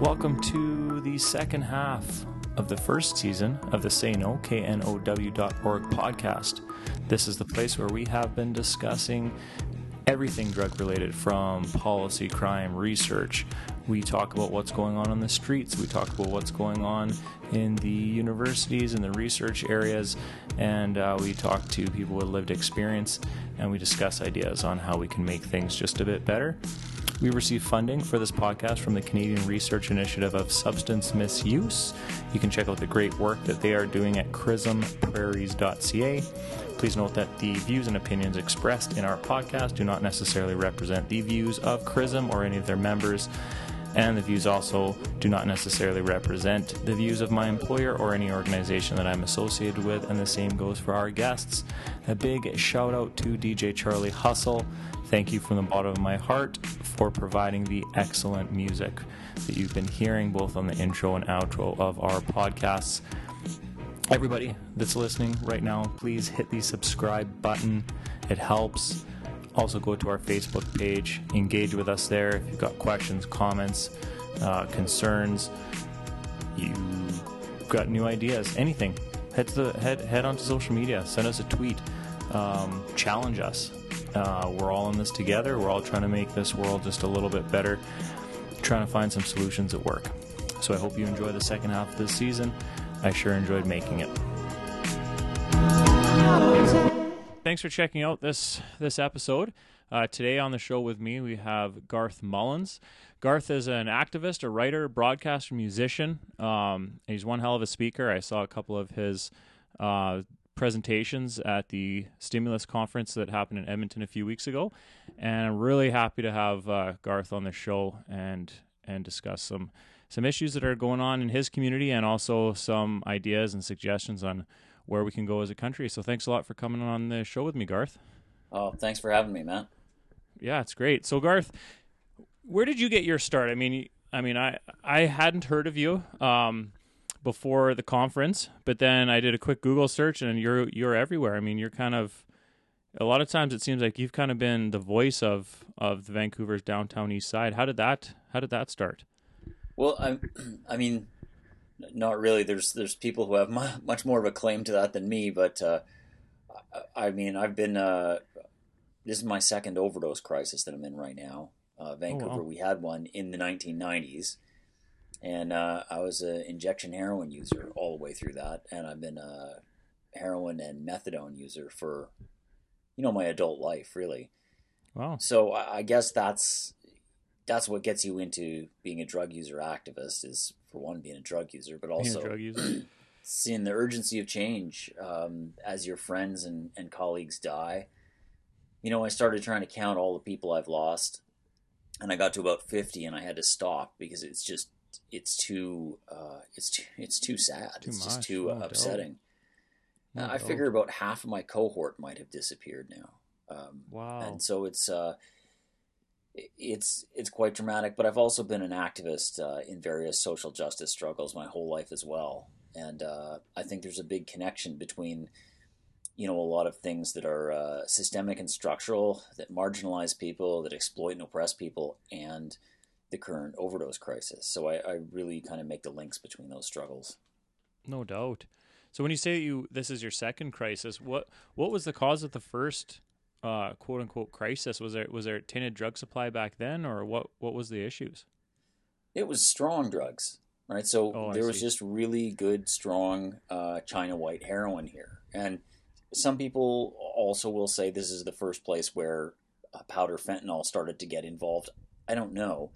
Welcome to the second half of the first season of the Say No, K-N-O-W.org podcast. This is the place where we have been discussing everything drug related from policy, crime, research. We talk about what's going on on the streets. We talk about what's going on in the universities and the research areas. And uh, we talk to people with lived experience and we discuss ideas on how we can make things just a bit better. We receive funding for this podcast from the Canadian Research Initiative of Substance Misuse. You can check out the great work that they are doing at crismprairies.ca. Please note that the views and opinions expressed in our podcast do not necessarily represent the views of CRISM or any of their members, and the views also do not necessarily represent the views of my employer or any organization that I'm associated with, and the same goes for our guests. A big shout out to DJ Charlie Hustle. Thank you from the bottom of my heart for providing the excellent music that you've been hearing both on the intro and outro of our podcasts. Everybody that's listening right now, please hit the subscribe button. It helps. Also, go to our Facebook page, engage with us there. If you've got questions, comments, uh, concerns, you've got new ideas, anything, head to the head head onto social media. Send us a tweet. Um, challenge us. Uh, we're all in this together. We're all trying to make this world just a little bit better. Trying to find some solutions at work. So I hope you enjoy the second half of this season. I sure enjoyed making it. Thanks for checking out this this episode. Uh, today on the show with me we have Garth Mullins. Garth is an activist, a writer, broadcaster, musician. Um, he's one hell of a speaker. I saw a couple of his uh, presentations at the stimulus conference that happened in Edmonton a few weeks ago, and I'm really happy to have uh, Garth on the show and and discuss some some issues that are going on in his community and also some ideas and suggestions on where we can go as a country. So thanks a lot for coming on the show with me, Garth. Oh, thanks for having me, Matt. Yeah, it's great. So Garth, where did you get your start? I mean, I mean, I I hadn't heard of you um, before the conference, but then I did a quick Google search, and you're you're everywhere. I mean, you're kind of a lot of times it seems like you've kind of been the voice of of the Vancouver's downtown east side. How did that How did that start? Well, I, I mean, not really. There's there's people who have much more of a claim to that than me, but uh, I mean, I've been. Uh, this is my second overdose crisis that I'm in right now. Uh, Vancouver, oh, wow. we had one in the 1990s, and uh, I was an injection heroin user all the way through that, and I've been a heroin and methadone user for, you know, my adult life, really. Wow. So I guess that's that's what gets you into being a drug user activist is for one being a drug user, but also seeing the urgency of change um, as your friends and, and colleagues die. You know, I started trying to count all the people I've lost, and I got to about fifty, and I had to stop because it's just it's too uh, it's too it's too sad. Too it's much. just too upsetting. I figure about half of my cohort might have disappeared now. Um, wow! And so it's uh, it's it's quite dramatic. But I've also been an activist uh, in various social justice struggles my whole life as well, and uh, I think there's a big connection between you know a lot of things that are uh, systemic and structural that marginalize people, that exploit and oppress people, and the current overdose crisis. So I, I really kind of make the links between those struggles. No doubt. So when you say you this is your second crisis, what what was the cause of the first uh, quote unquote crisis? Was there was there tainted drug supply back then, or what? What was the issues? It was strong drugs, right? So oh, there was just really good, strong uh, China white heroin here, and some people also will say this is the first place where uh, powder fentanyl started to get involved. I don't know,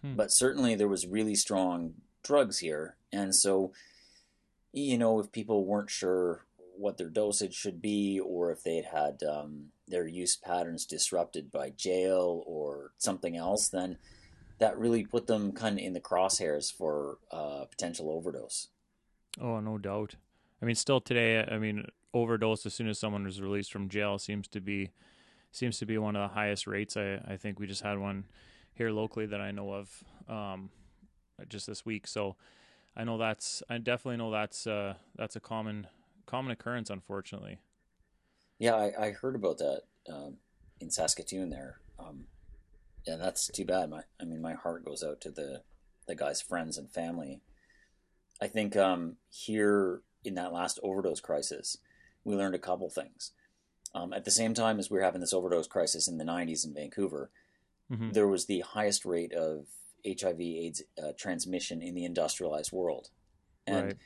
hmm. but certainly there was really strong drugs here, and so you know if people weren't sure what their dosage should be, or if they had had um, their use patterns disrupted by jail or something else, then that really put them kind of in the crosshairs for uh, potential overdose. Oh, no doubt. I mean, still today, I mean, overdose as soon as someone is released from jail seems to be seems to be one of the highest rates. I, I think we just had one here locally that I know of um, just this week. So I know that's I definitely know that's uh, that's a common common occurrence, unfortunately. Yeah, I, I heard about that um, in Saskatoon there. Um, yeah, that's too bad. My, I mean, my heart goes out to the the guy's friends and family. I think um, here in that last overdose crisis, we learned a couple things. Um, at the same time as we were having this overdose crisis in the 90s in Vancouver, mm-hmm. there was the highest rate of HIV/AIDS uh, transmission in the industrialized world, and right.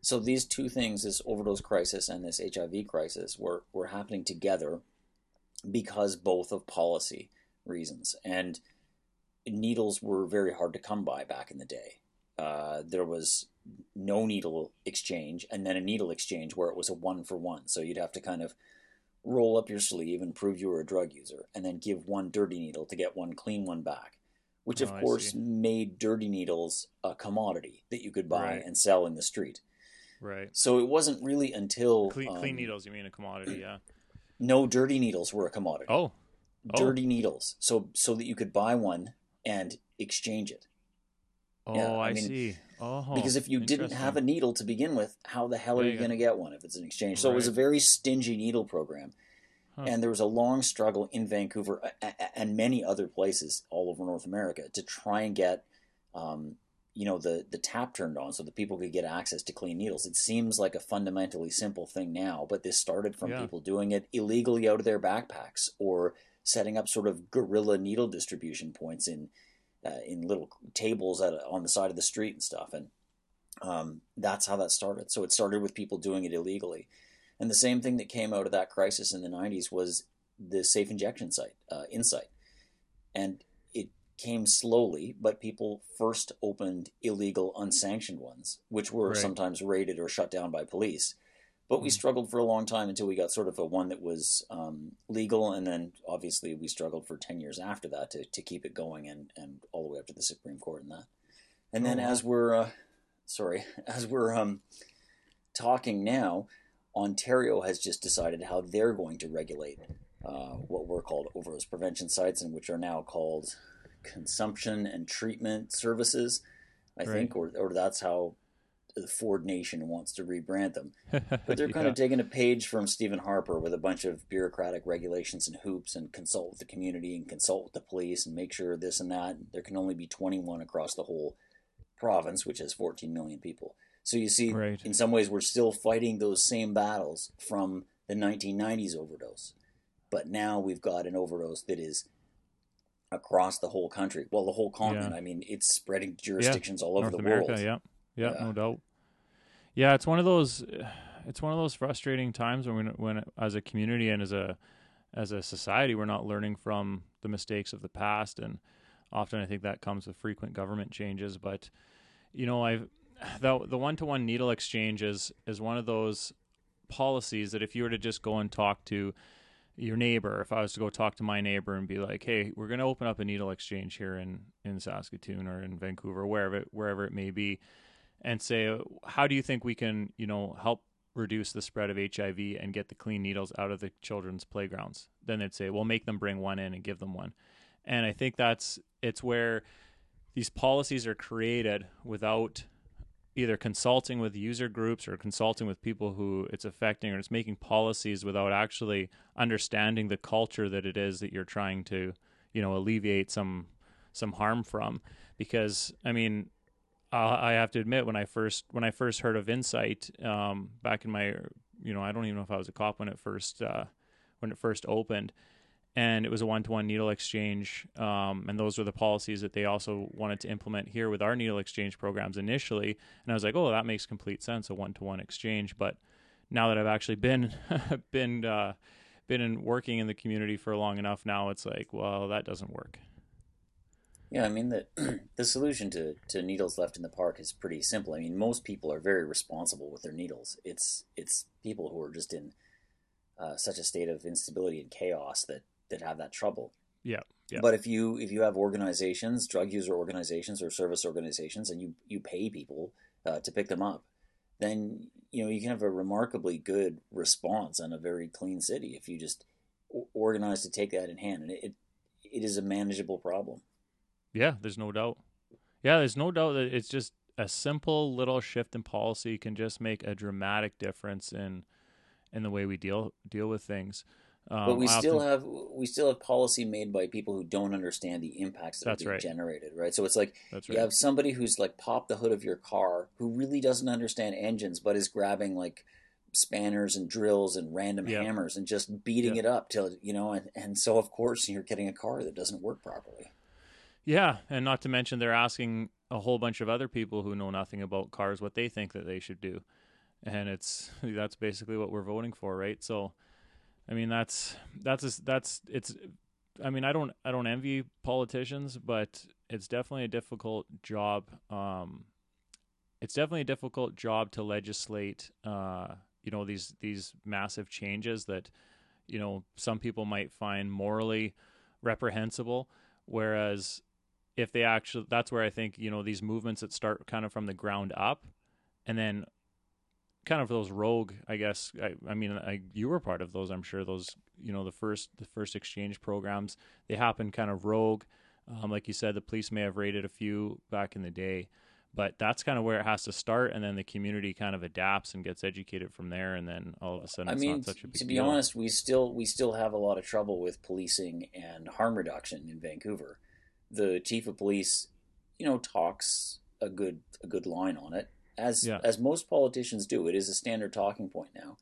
So these two things, this overdose crisis and this HIV crisis, were were happening together because both of policy reasons and needles were very hard to come by back in the day. Uh, there was no needle exchange and then a needle exchange where it was a one for one. So you'd have to kind of roll up your sleeve and prove you were a drug user and then give one dirty needle to get one clean one back, which of oh, course made dirty needles a commodity that you could buy right. and sell in the street. Right. So it wasn't really until clean, um, clean needles. You mean a commodity? Yeah. No, dirty needles were a commodity. Oh. oh. Dirty needles, so so that you could buy one and exchange it. Oh, yeah, I, I mean, see. Oh, because if you didn't have a needle to begin with, how the hell are you, you going to get one if it's an exchange? So right. it was a very stingy needle program. Huh. And there was a long struggle in Vancouver and many other places all over North America to try and get, um, you know, the, the tap turned on so that people could get access to clean needles. It seems like a fundamentally simple thing now, but this started from yeah. people doing it illegally out of their backpacks or setting up sort of guerrilla needle distribution points in uh, in little tables at, on the side of the street and stuff. And um, that's how that started. So it started with people doing it illegally. And the same thing that came out of that crisis in the 90s was the safe injection site, uh, Insite. And came slowly, but people first opened illegal, unsanctioned ones, which were right. sometimes raided or shut down by police. But we hmm. struggled for a long time until we got sort of a one that was um, legal, and then obviously we struggled for ten years after that to, to keep it going, and, and all the way up to the Supreme Court and that. And then oh, wow. as we're uh, sorry, as we're um, talking now, Ontario has just decided how they're going to regulate uh, what were called overdose prevention sites, and which are now called consumption and treatment services. I right. think, or or that's how the Ford Nation wants to rebrand them. But they're kind yeah. of taking a page from Stephen Harper with a bunch of bureaucratic regulations and hoops and consult with the community and consult with the police and make sure this and that. There can only be 21 across the whole province, which has 14 million people. So you see, right. in some ways, we're still fighting those same battles from the 1990s overdose. But now we've got an overdose that is across the whole country. Well, the whole continent. Yeah. I mean, it's spreading jurisdictions yeah. all over North the America, world. Yeah. yeah, yeah, no doubt. Yeah, it's one of those. It's one of those frustrating times when, when, as a community and as a as a society, we're not learning from the mistakes of the past, and often I think that comes with frequent government changes. But you know, I've the the one to one needle exchange is is one of those policies that if you were to just go and talk to your neighbor, if I was to go talk to my neighbor and be like, "Hey, we're going to open up a needle exchange here in in Saskatoon or in Vancouver, wherever it, wherever it may be," and say, "How do you think we can, you know, help reduce the spread of HIV and get the clean needles out of the children's playgrounds?" Then they'd say, "Well, make them bring one in and give them one." And I think that's it's where these policies are created without either consulting with user groups or consulting with people who it's affecting or it's making policies without actually understanding the culture that it is that you're trying to you know alleviate some some harm from. Because i mean i have to admit when i first when i first heard of Insite um, back in my you know i don't even know if i was a cop when it first uh, when it first opened and it was a one-to-one needle exchange um, and those were the policies that they also wanted to implement here with our needle exchange programs initially. And i was like oh that makes complete sense a one-to-one exchange. But now that i've actually been been uh, been in working in the community for long enough now it's like well that doesn't work. Yeah i mean the the solution to, to needles left in the park is pretty simple. I mean most people are very responsible with their needles. It's it's people who are just in uh, such a state of instability and chaos that that have that trouble. Yeah. Yeah. But if you if you have organizations, drug user organizations or service organizations, and you you pay people uh, to pick them up, then you know you can have a remarkably good response on a very clean city if you just organize to take that in hand, and it it is a manageable problem. Yeah, there's no doubt. Yeah, there's no doubt that it's just a simple little shift in policy can just make a dramatic difference in in the way we deal deal with things. Um, but we I still often... have we still have policy made by people who don't understand the impacts that That's are being right. generated, right? So it's like That's you right. have somebody who's like popped the hood of your car who really doesn't understand engines, but is grabbing like spanners and drills and random hammers and just beating it up till you know, and, and so of course you're getting a car that doesn't work properly. Yeah, and not to mention they're asking a whole bunch of other people who know nothing about cars what they think that they should do, and it's that's basically what we're voting for, right? So I mean, that's that's a, that's it's. I mean, I don't I don't envy politicians, but it's definitely a difficult job. Um, it's definitely a difficult job to legislate. Uh, you know these these massive changes that you know some people might find morally reprehensible, whereas if they actually that's where I think you know these movements that start kind of from the ground up, and then kind of those rogue, I guess. I, I mean, I, you were part of those, I'm sure. Those, you know, the first the first exchange programs they happen kind of rogue. Um, like you said, the police may have raided a few back in the day, but that's kind of where it has to start, and then the community kind of adapts and gets educated from there, and then all of a sudden, I mean, to be deal. honest, we still we still have a lot of trouble with policing and harm reduction in Vancouver. The chief of police, you know, talks a good a good line on it as yeah. as most politicians do. It is a standard talking point now.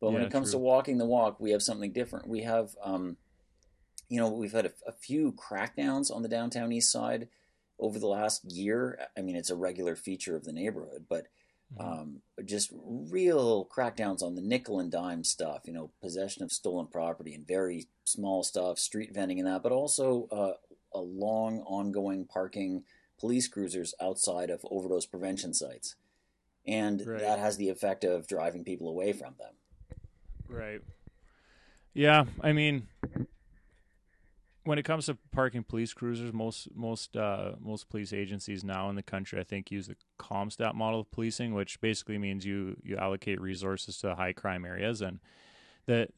But when yeah, it comes true. to walking the walk, we have something different. We have, um, you know, we've had a, a, few crackdowns on the downtown east side over the last year. I mean, it's a regular feature of the neighborhood, but mm-hmm. um, just real crackdowns on the nickel and dime stuff. You know, possession of stolen property and very small stuff, street vending and that, but also uh, a long, ongoing parking police cruisers outside of overdose prevention sites and right. that has the effect of driving people away from them. Right. Yeah, I mean, when it comes to parking police cruisers, most most uh, most police agencies now in the country, I think, use the CompStat model of policing, which basically means you you allocate resources to high crime areas, and the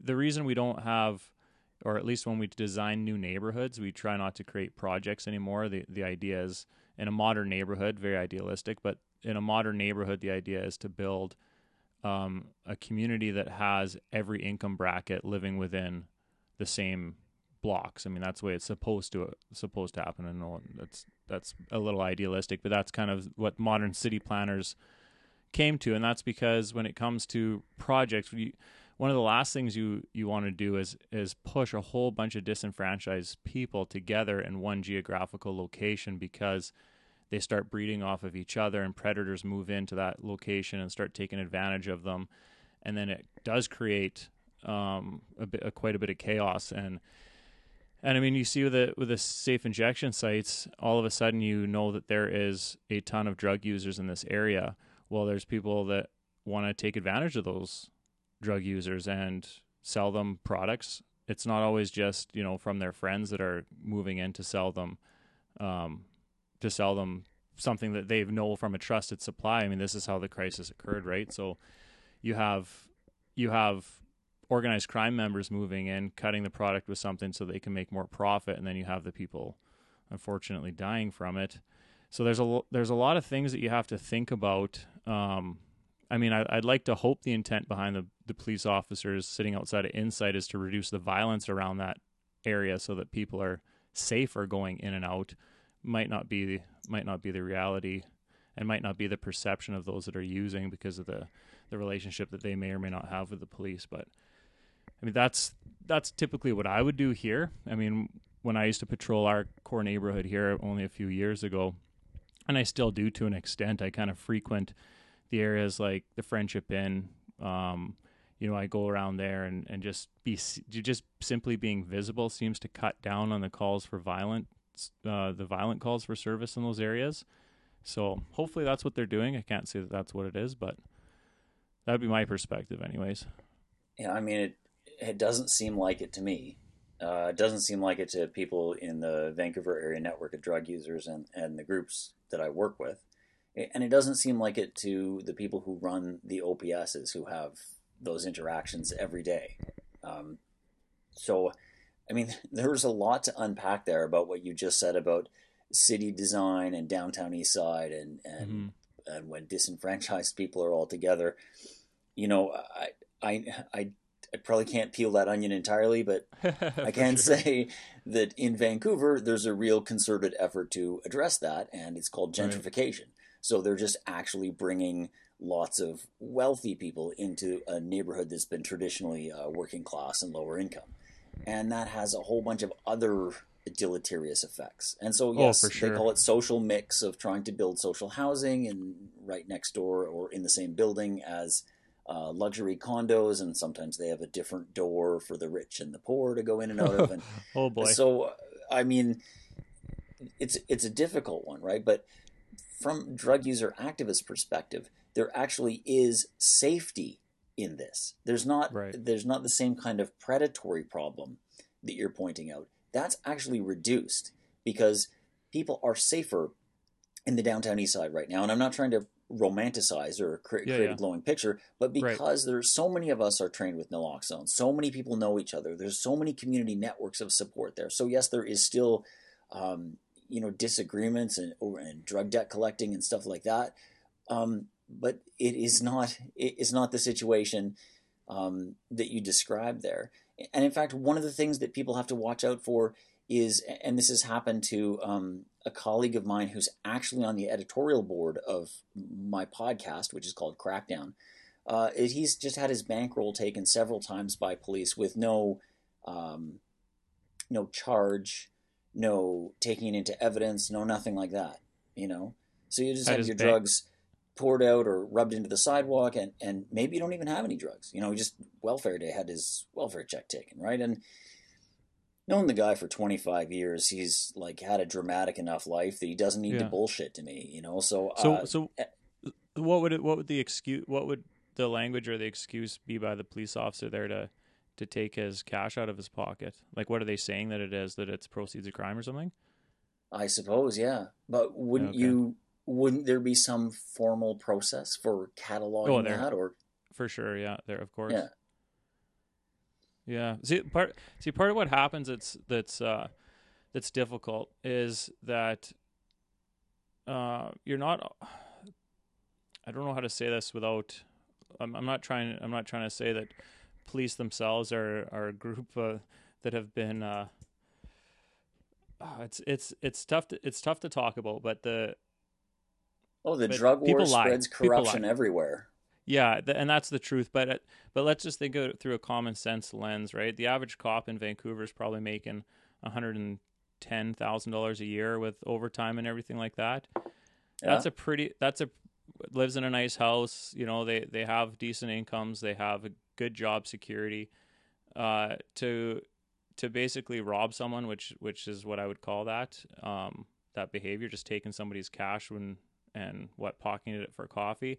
the reason we don't have or at least when we design new neighborhoods, we try not to create projects anymore. The the idea is in a modern neighborhood, very idealistic, but in a modern neighborhood, the idea is to build um, a community that has every income bracket living within the same blocks. I mean, that's the way it's supposed to supposed to happen. And that's that's a little idealistic, but that's kind of what modern city planners came to, and that's because when it comes to projects, we, one of the last things you you want to do is is push a whole bunch of disenfranchised people together in one geographical location because they start breeding off of each other and predators move into that location and start taking advantage of them. And then it does create um, a bit, a, quite a bit of chaos. And and I mean you see with the with the safe injection sites all of a sudden you know that there is a ton of drug users in this area. Well there's people that want to take advantage of those drug users and sell them products. It's not always just you know from their friends that are moving in to sell them um, to sell them something that they've know from a trusted supply. I mean, this is how the crisis occurred, right? So you have you have organized crime members moving in, cutting the product with something so they can make more profit, and then you have the people unfortunately dying from it. So there's a there's a lot of things that you have to think about. Um, I mean, I, would like to hope the intent behind the, the police officers sitting outside of Insite is to reduce the violence around that area so that people are safer going in and out might not be might not be the reality and might not be the perception of those that are using because of the the relationship that they may or may not have with the police. But i mean that's that's typically what i would do here. I mean when i used to patrol our core neighborhood here only a few years ago and i still do to an extent i kind of frequent the areas like the friendship inn um, you know i go around there and, and just be just simply being visible seems to cut down on the calls for violent uh, the violent calls for service in those areas. So hopefully that's what they're doing. I can't say that that's what it is, but that'd be my perspective, anyways. Yeah, I mean it. It doesn't seem like it to me. Uh, it doesn't seem like it to people in the Vancouver area network of drug users and, and the groups that I work with. And it doesn't seem like it to the people who run the OPSs who have those interactions every day. Um, so I mean, there's a lot to unpack there about what you just said about city design and downtown east side and and mm-hmm. and when disenfranchised people are all together. You know, I I I I probably can't peel that onion entirely, but I can sure. say that in Vancouver, there's a real concerted effort to address that, and it's called gentrification. Right. So they're just actually bringing lots of wealthy people into a neighborhood that's been traditionally uh, working class and lower income. And that has a whole bunch of other deleterious effects. And so, oh, yes, oh, sure. they call it social mix of trying to build social housing and right next door or in the same building as uh, luxury condos, and sometimes they have a different door for the rich and the poor to go in and out of. And oh boy! So, I mean, it's it's a difficult one, right? But from drug user activist perspective, there actually is safety in this. There's not right. there's not the same kind of predatory problem that you're pointing out. That's actually reduced because people are safer in the downtown east side right now. And I'm not trying to romanticize or create, yeah, create yeah. a glowing picture, but because right. there's so many of us are trained with naloxone, so many people know each other. There's so many community networks of support there. So yes, there is still, um, you know, disagreements and, and drug debt collecting and stuff like that. Um, but it is not it is not the situation um, that you described there. And in fact, one of the things that people have to watch out for is, and this has happened to um, a colleague of mine who's actually on the editorial board of my podcast, which is called Crackdown. Uh, he's just had his bankroll taken several times by police with no um, no charge, no taking it into evidence, no nothing like that. You know, so you just have your bank- drugs poured out or rubbed into the sidewalk, and and maybe you don't even have any drugs. You know, just welfare day had his welfare check taken, right? And known the guy for 25 years. He's like had a dramatic enough life that he doesn't need yeah. to bullshit to me, you know. So so uh, so eh, what would it what would the excuse what would the language or the excuse be by the police officer there to to take his cash out of his pocket? Like what are they saying that it is that it's proceeds of crime or something? I suppose, yeah. But wouldn't okay. you wouldn't there be some formal process for cataloging oh, that or for sure, yeah, there of course. Yeah. Yeah. See part see part of what happens it's that's uh that's difficult is that uh you're not I don't know how to say this without I'm, I'm not trying I'm not trying to say that police themselves are are a group uh, that have been uh it's it's it's tough to, it's tough to talk about but the oh the drug war spreads corruption everywhere yeah, and that's the truth. But uh, but let's just think of it through a common sense lens, right? The average cop in Vancouver is probably making one hundred and ten thousand dollars a year with overtime and everything like that. Yeah. That's a pretty. That's a lives in a nice house. You know, they they have decent incomes. They have a good job security. Uh, to to basically rob someone, which which is what I would call that um, that behavior, just taking somebody's cash when and what pocketing it for coffee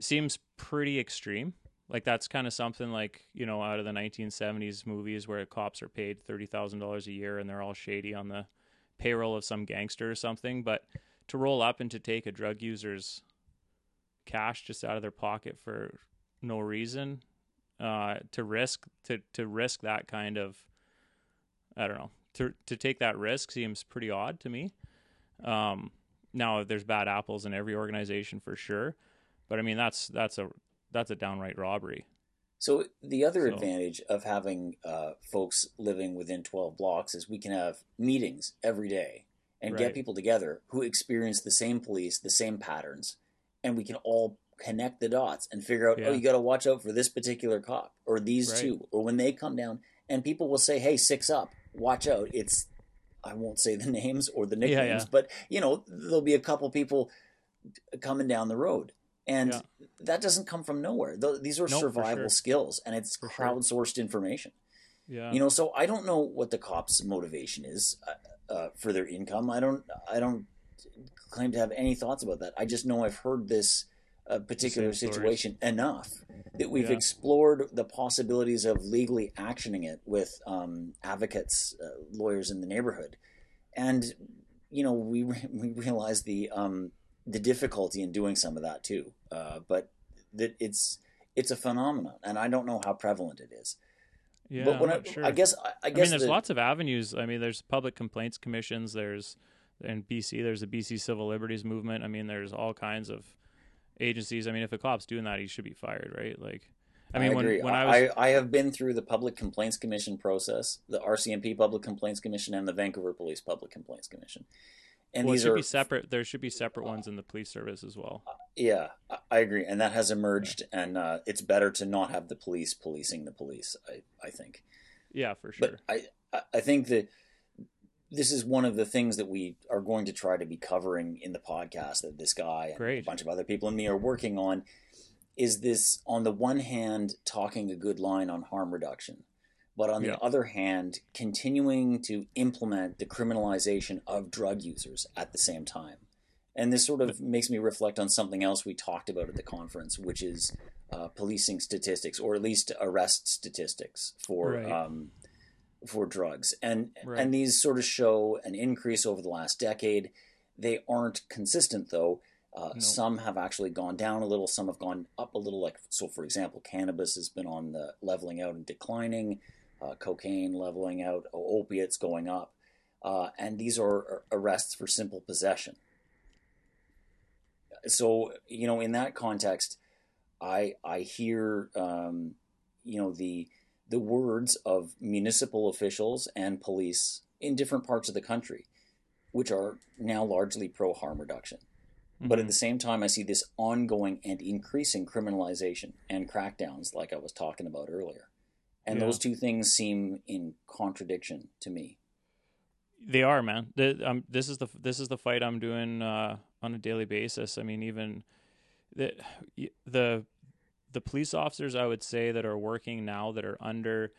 seems pretty extreme. Like that's kind of something like you know out of the 1970s movies where cops are paid thirty thousand dollars a year and they're all shady on the payroll of some gangster or something. But to roll up and to take a drug user's cash just out of their pocket for no reason, uh, to risk to to risk that kind of, I don't know, to to take that risk seems pretty odd to me. Um, now there's bad apples in every organization for sure, but I mean, that's that's a that's a downright robbery. So the other so. advantage of having uh, folks living within 12 blocks is we can have meetings every day and right. get people together who experience the same police, the same patterns, and we can all connect the dots and figure out, oh, yeah. oh, you got to watch out for this particular cop or these right. two, or when they come down, and people will say, hey, six up, watch out. It's I won't say the names or the nicknames, yeah, yeah. but you know there'll be a couple people coming down the road and yeah. that doesn't come from nowhere. These are nope, survival sure. skills, and it's for crowdsourced sure. information. Yeah, you know. So I don't know what the cops' motivation is uh, uh, for their income. I don't. I don't claim to have any thoughts about that. I just know I've heard this uh, particular situation enough that we've yeah. explored the possibilities of legally actioning it with um, advocates, uh, lawyers in the neighborhood, and you know we re- we realize the um, the difficulty in doing some of that too. Uh, but that it's it's a phenomenon, and I don't know how prevalent it is. Yeah, but when I, sure. I, guess I, I guess I mean, there's the, lots of avenues. I mean, there's public complaints commissions. There's in BC, there's the BC Civil Liberties Movement. I mean, there's all kinds of agencies. I mean, if a cop's doing that, he should be fired, right? Like, I mean, I when, when I, was... I, I have been through the Public Complaints Commission process, the RCMP Public Complaints Commission, and the Vancouver Police Public Complaints Commission. And well, these should are be separate. There should be separate ones in the police service as well. Uh, yeah, I agree, and that has emerged, yeah. and uh, it's better to not have the police policing the police. I I think. Yeah, for sure. But I I think that this is one of the things that we are going to try to be covering in the podcast that this guy and Great. a bunch of other people and me are working on is this on the one hand talking a good line on harm reduction but on yeah. the other hand continuing to implement the criminalization of drug users at the same time and this sort of makes me reflect on something else we talked about at the conference which is uh, policing statistics or at least arrest statistics for right. um, for drugs and right. and these sort of show an increase over the last decade they aren't consistent though uh, nope. Some have actually gone down a little. Some have gone up a little. Like so, for example, cannabis has been on the leveling out and declining. Uh, cocaine leveling out. Opiates going up. Uh, and these are arrests for simple possession. So you know, in that context, I I hear um, you know the the words of municipal officials and police in different parts of the country, which are now largely pro harm reduction. Mm-hmm. But at mm-hmm. the same time, I see this ongoing and increasing criminalization and crackdowns, like I was talking about earlier. And yeah. those two things seem in contradiction to me. They are, man. The, um, this is the this is the fight I'm doing uh, on a daily basis. I mean, even the the the police officers I would say that are working now that are under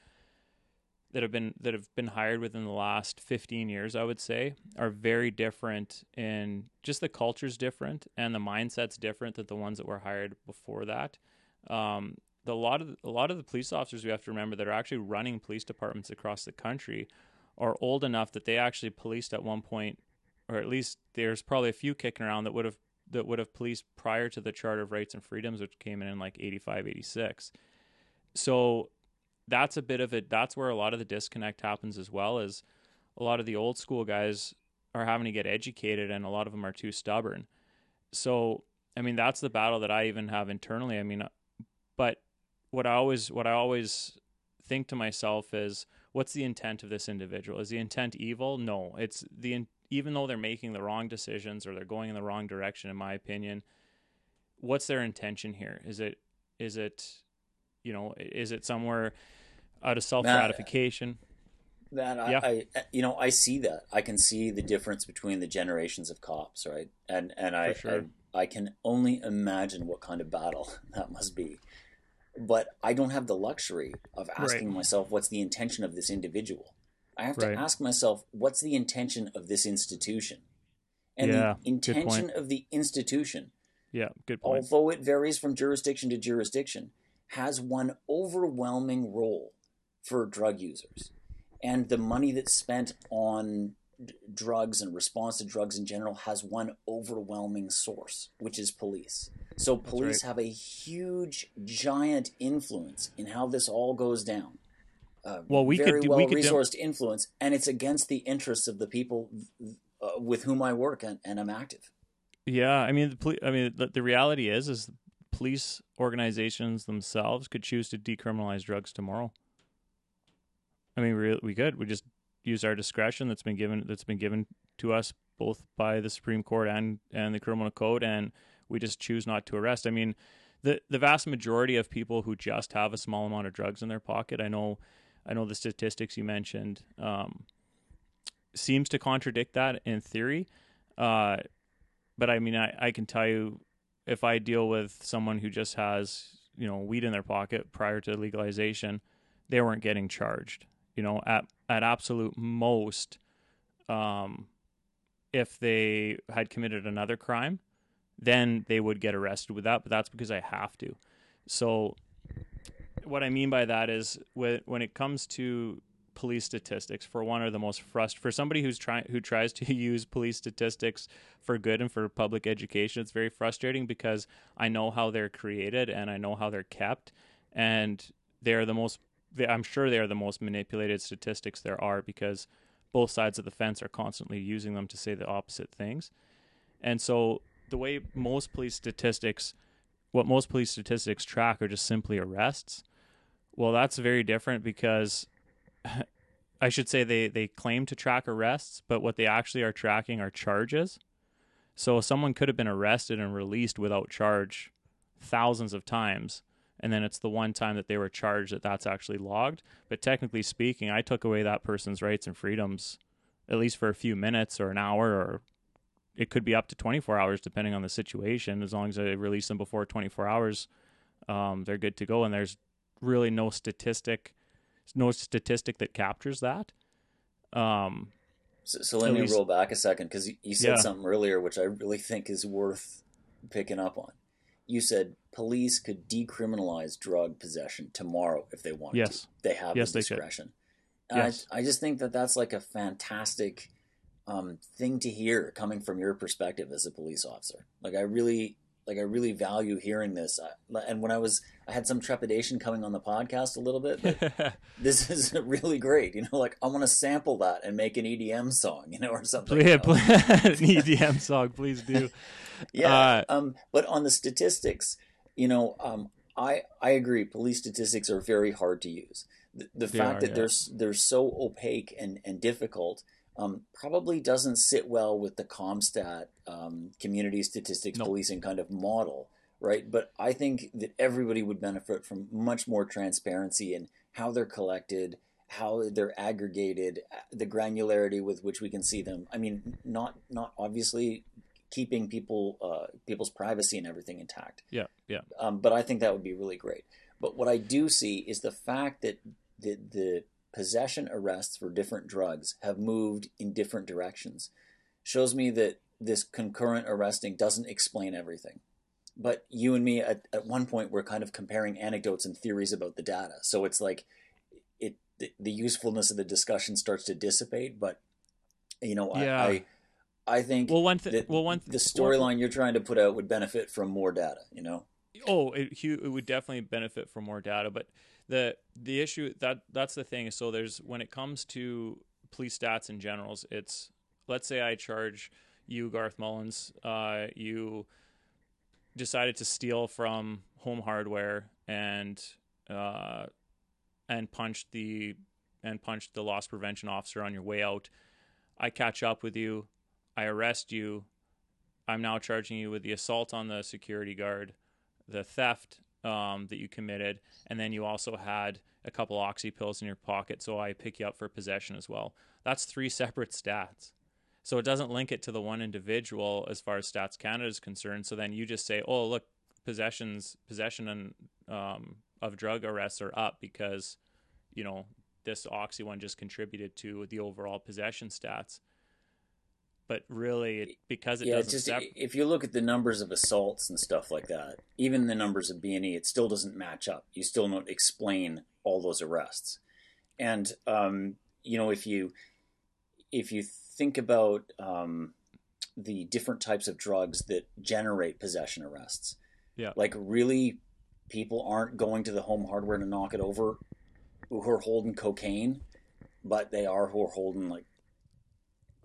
that have been that have been hired within the last 15 years i would say are very different in just the culture's different and the mindset's different than the ones that were hired before that. Um, the, lot of a lot of the police officers we have to remember that are actually running police departments across the country are old enough that they actually policed at one point or at least there's probably a few kicking around that would have that would have policed prior to the charter of rights and freedoms which came in in like 85 86 so that's a bit of it. That's where a lot of the disconnect happens as well. Is a lot of the old school guys are having to get educated, and a lot of them are too stubborn. So, I mean, that's the battle that I even have internally. I mean, uh, but what I always what I always think to myself is, what's the intent of this individual? Is the intent evil? No, it's the even though they're making the wrong decisions or they're going in the wrong direction, in my opinion. What's their intention here? Is it is it you know is it somewhere out of self gratification. That I, yeah. I, you know, I see that. I can see the difference between the generations of cops, right? And and I, sure. I, I can only imagine what kind of battle that must be. But I don't have the luxury of asking right. myself what's the intention of this individual. I have to ask myself what's the intention of this institution, and yeah, the intention of the institution. Yeah, good point. Although it varies from jurisdiction to jurisdiction, has one overwhelming role for drug users. And the money that's spent on d- drugs and response to drugs in general has one overwhelming source, which is police. So police right. have a huge, giant influence in how this all goes down. Uh, well, we very could do, well we could resourced do... influence, and it's against the interests of the people uh, with whom I work and, and I'm active. Yeah, I mean, the poli- I mean, the, the reality is, is police organizations themselves could choose to decriminalize drugs tomorrow. I mean, we we could. We just use our discretion that's been given that's been given to us both by the Supreme Court and and the criminal code, and we just choose not to arrest. I mean, the the vast majority of people who just have a small amount of drugs in their pocket, I know, I know the statistics you mentioned um, seems to contradict that in theory, uh, but I mean, I I can tell you, if I deal with someone who just has you know weed in their pocket prior to legalization, they weren't getting charged you know, at at absolute most, um, if they had committed another crime, then they would get arrested with that. But that's because I have to. So, what I mean by that is when when it comes to police statistics, for one, are the most frust for somebody who's trying who tries to use police statistics for good and for public education. It's very frustrating because I know how they're created and I know how they're kept, and they're the most they, I'm sure they are the most manipulated statistics there are because both sides of the fence are constantly using them to say the opposite things. And so the way most police statistics what most police statistics track are just simply arrests. Well, that's very different because I should say they they claim to track arrests, but what they actually are tracking are charges. So someone could have been arrested and released without charge thousands of times and then it's the one time that they were charged that that's actually logged. But technically speaking, I took away that person's rights and freedoms at least for a few minutes or an hour or it could be up to 24 hours depending on the situation. As long as I release them before 24 hours, um, they're good to go. And there's really no statistic, no statistic that captures that. Um, so, so let me least, roll back a second because you, you, said yeah. something earlier which I really think is worth picking up on you said police could decriminalize drug possession tomorrow if they wanted yes. to. They have yes, the discretion. Yes. I, I just think that that's like a fantastic um, thing to hear coming from your perspective as a police officer. Like I really, like I really value hearing this. I, and when I was, I had some trepidation coming on the podcast a little bit. But this is really great. You know, like I want to sample that and make an EDM song, you know, or something. Yeah, you know? an EDM song, please do. yeah. Uh, um, but on the statistics, you know, um, I I agree. Police statistics are very hard to use. The, the fact are, that yeah. they're they're so opaque and and difficult um, probably doesn't sit well with the CompStat um, community statistics nope. policing kind of model, right? But I think that everybody would benefit from much more transparency in how they're collected, how they're aggregated, the granularity with which we can see them. I mean, not not obviously keeping people uh, people's privacy and everything intact. Yeah, yeah. Um, but I think that would be really great. But what I do see is the fact that the the possession arrests for different drugs have moved in different directions shows me that this concurrent arresting doesn't explain everything. But you and me at, at one point were kind of comparing anecdotes and theories about the data. So it's like it the, the usefulness of the discussion starts to dissipate. But you know, yeah. I, I I think well, one th- well, one th- the storyline you're trying to put out would benefit from more data. You know. Oh, it, it would definitely benefit from more data, but the the issue that that's the thing. So there's when it comes to police stats in generals, it's let's say I charge you, Garth Mullins, uh, you decided to steal from Home Hardware and uh, and punched the and punched the loss prevention officer on your way out. I catch up with you. I arrest you. I'm now charging you with the assault on the security guard, the theft um, that you committed, and then you also had a couple oxy pills in your pocket. So I pick you up for possession as well. That's three separate stats. So it doesn't link it to the one individual as far as Stats Canada is concerned. So then you just say, oh, look, possessions, possession and um, of drug arrests are up because, you know, this oxy one just contributed to the overall possession stats but really it, because it yeah, doesn't. Just, sep- if you look at the numbers of assaults and stuff like that, even the numbers of B and E, it still doesn't match up. You still don't explain all those arrests, and um, you know if you if you think about um, the different types of drugs that generate possession arrests, yeah, like really people aren't going to the home hardware to knock it over who are holding cocaine, but they are who are holding like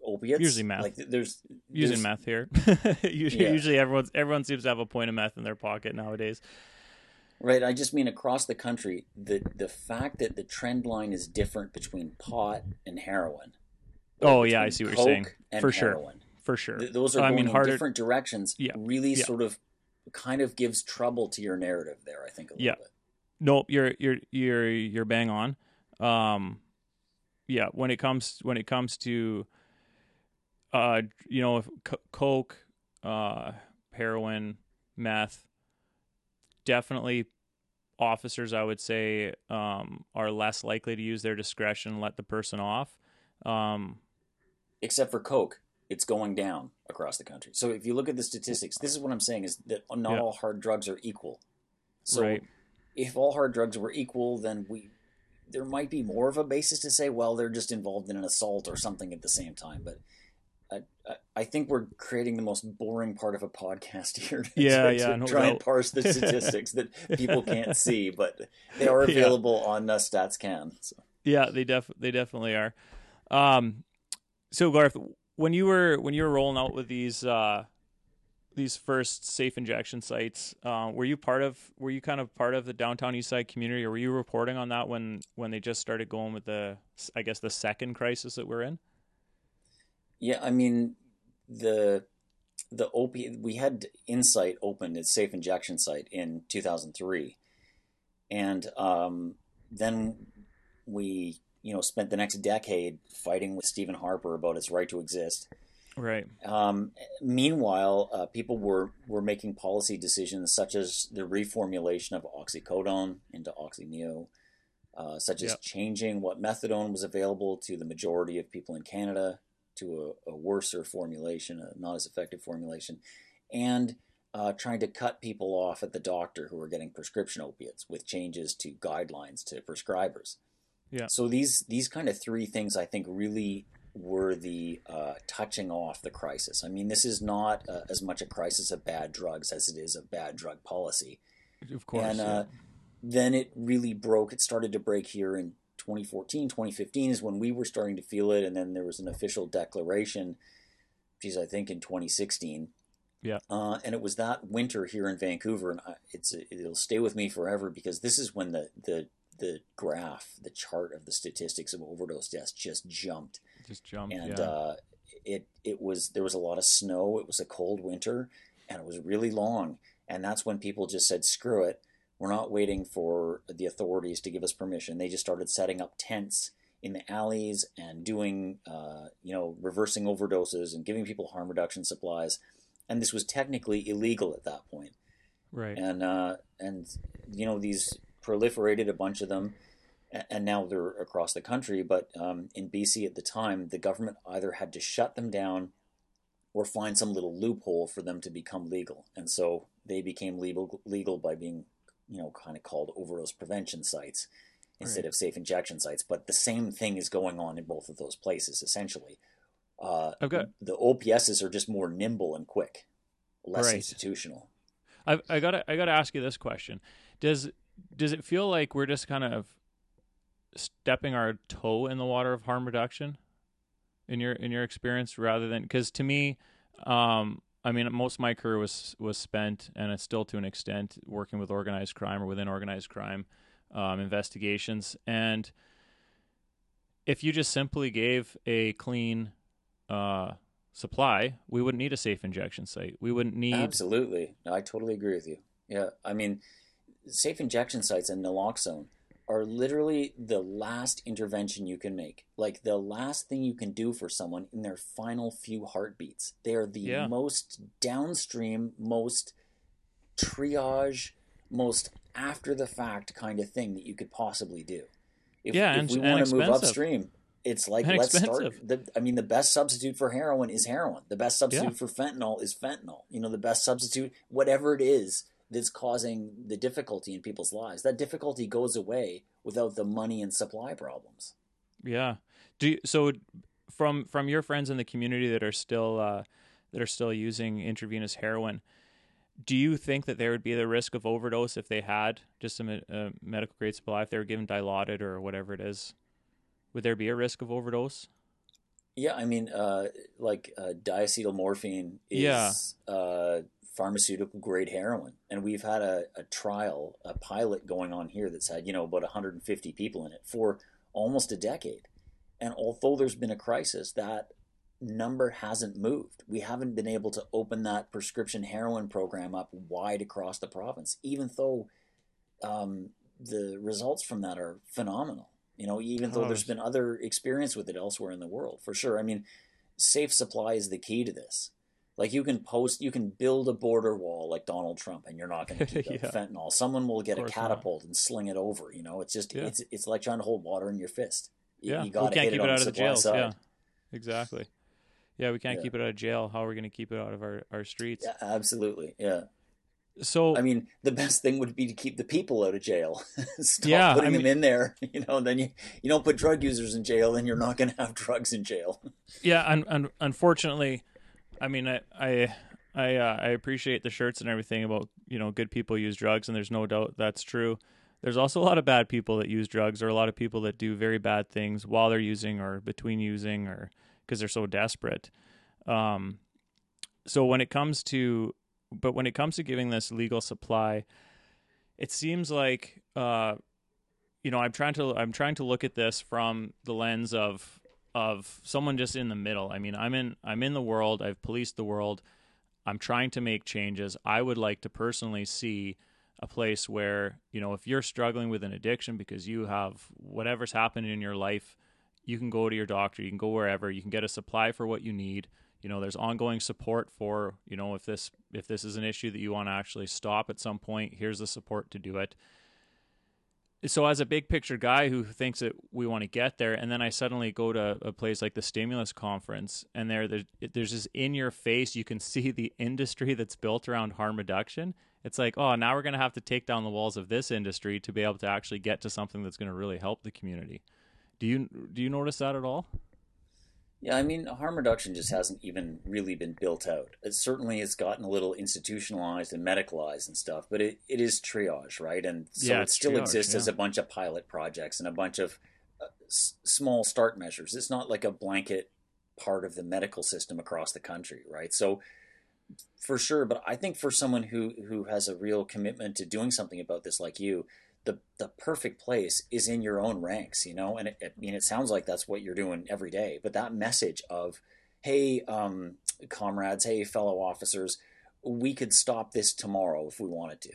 opiates. Usually meth. Like there's using meth here. usually, yeah. usually everyone everyone seems to have a point of meth in their pocket nowadays. Right. I just mean across the country, the the fact that the trend line is different between pot and heroin. Oh yeah, I see what you're saying. For heroin. sure. For sure. Th- those are going I mean, in different directions. Yeah. Really yeah. sort of kind of gives trouble to your narrative there, I think a little yeah. bit. No, you're you're you're you're bang on. Um yeah, when it comes when it comes to uh, you know, c- coke, uh, heroin, meth, definitely officers, I would say, um, are less likely to use their discretion and let the person off. Um, Except for coke, it's going down across the country. So if you look at the statistics, this is what I'm saying: is that not yeah. all hard drugs are equal. So right. if all hard drugs were equal, then we there might be more of a basis to say, well, they're just involved in an assault or something at the same time. But I, I think we're creating the most boring part of a podcast here. To, yeah, to, yeah. To no try and parse the statistics that people can't see, but they are available yeah. on uh, StatsCan. So. Yeah, they def they definitely are. Um, so Garth, when you were when you were rolling out with these uh, these first safe injection sites. Uh, were you part of? Were you kind of part of the downtown East Side community, or were you reporting on that when when they just started going with the, I guess, the second crisis that we're in? Yeah, I mean the the op we had Insite opened its safe injection site in 2003, and um, then we you know spent the next decade fighting with Stephen Harper about its right to exist Right. Um, meanwhile, uh, people were, were making policy decisions such as the reformulation of oxycodone into oxyneo, uh, such as yep. changing what methadone was available to the majority of people in Canada to a, a worser formulation, a not as effective formulation, and uh, trying to cut people off at the doctor who are getting prescription opiates with changes to guidelines to prescribers. Yeah. So these these kind of three things I think really were the uh, touching off the crisis. I mean, this is not uh, as much a crisis of bad drugs as it is of bad drug policy. Of course. And uh, then it really broke. It started to break here in 2014, 2015 is when we were starting to feel it. And then there was an official declaration, geez, I think in 2016. Yeah. Uh, and it was that winter here in Vancouver. And I, it's it'll stay with me forever because this is when the, the, the graph, the chart of the statistics of overdose deaths just jumped just jumped. And yeah. uh, it it was there was a lot of snow. It was a cold winter, and it was really long. And that's when people just said, "Screw it." We're not waiting for the authorities to give us permission. They just started setting up tents in the alleys and doing, uh, you know, reversing overdoses and giving people harm reduction supplies. And this was technically illegal at that point. Right. And uh, and you know these proliferated a bunch of them and now they're across the country. But um, in BC at the time, the government either had to shut them down or find some little loophole for them to become legal, and so they became legal legal by being, you know, kind of called overdose prevention sites instead right. of safe injection sites. But the same thing is going on in both of those places, essentially. Uh, okay. The OPSs are just more nimble and quick, less right. institutional. I, I gotta I gotta ask you this question: Does does it feel like we're just kind of stepping our toe in the water of harm reduction in your in your experience rather than because to me um, i mean most of my career was was spent and it's still to an extent working with organized crime or within organized crime um, investigations. And if you just simply gave a clean uh, supply we wouldn't need a safe injection site. We wouldn't need absolutely. No, i totally agree with you. Yeah i mean safe injection sites and naloxone are literally the last intervention you can make. Like the last thing you can do for someone in their final few heartbeats. They are the yeah. most downstream, most triage, most after the fact kind of thing that you could possibly do. If, yeah, if and, we want to move upstream, it's like and let's expensive. start. The, I mean, the best substitute for heroin is heroin. The best substitute yeah. for fentanyl is fentanyl. You know, the best substitute, whatever it is, that's causing the difficulty in people's lives. That difficulty goes away without the money and supply problems. Yeah. Do you, so from from your friends in the community that are still uh, that are still using intravenous heroin. Do you think that there would be the risk of overdose if they had just a, a medical grade supply if they were given dilaudid or whatever it is? Would there be a risk of overdose? Yeah, I mean, uh, like uh, diacetylmorphine is yeah. uh, pharmaceutical grade heroin. And we've had a, a trial, a pilot going on here that's had, you know, about 150 people in it for almost a decade. And although there's been a crisis, that number hasn't moved. We haven't been able to open that prescription heroin program up wide across the province, even though um, the results from that are phenomenal. You know, even though there's been other experience with it elsewhere in the world, for sure. I mean, safe supply is the key to this. Like you can post, you can build a border wall like Donald Trump, and you're not going to keep yeah. fentanyl. Someone will get a catapult not. and sling it over. You know, it's just yeah. it's it's like trying to hold water in your fist. You, yeah, you got to keep it, out of the jails. Side. Yeah, exactly. Yeah, we can't yeah. keep it out of jail. How are we going to keep it out of our, our streets? Yeah, absolutely. Yeah. So I mean, the best thing would be to keep the people out of jail. Stop yeah, putting I them in there. You know, then you you don't put drug users in jail, then you're not going to have drugs in jail. Yeah, and, and unfortunately, I mean, I I I uh, I appreciate the shirts and everything about you know good people use drugs, and there's no doubt that's true. There's also a lot of bad people that use drugs, or a lot of people that do very bad things while they're using, or between using, or because they're so desperate. Um, so when it comes to but when it comes to giving this legal supply, it seems like uh, you know I'm trying to I'm trying to look at this from the lens of of someone just in the middle. I mean, I'm in I'm in the world. I've policed the world. I'm trying to make changes. I would like to personally see a place where, you know, if you're struggling with an addiction because you have whatever's happened in your life, you can go to your doctor, you can go wherever, you can get a supply for what you need. You know, there's ongoing support for, you know, if this if this is an issue that you want to actually stop at some point, here's the support to do it so as a big picture guy who thinks that we want to get there and then i suddenly go to a place like the stimulus conference and there there's, there's this in your face you can see the industry that's built around harm reduction. It's like oh now we're going to have to take down the walls of this industry to be able to actually get to something that's going to really help the community. Do you do you notice that at all yeah, I mean, harm reduction just hasn't even really been built out. It certainly has gotten a little institutionalized and medicalized and stuff, but it, it is triage, right? And so yeah, it still triage, exists yeah. as a bunch of pilot projects and a bunch of uh, s- small start measures. It's not like a blanket part of the medical system across the country, right? So for sure, but I think for someone who who has a real commitment to doing something about this, like you, the the perfect place is in your own ranks, you know. And it, it, I mean, it sounds like that's what you're doing every day. But that message of, "Hey, um, comrades, hey, fellow officers, we could stop this tomorrow if we wanted to."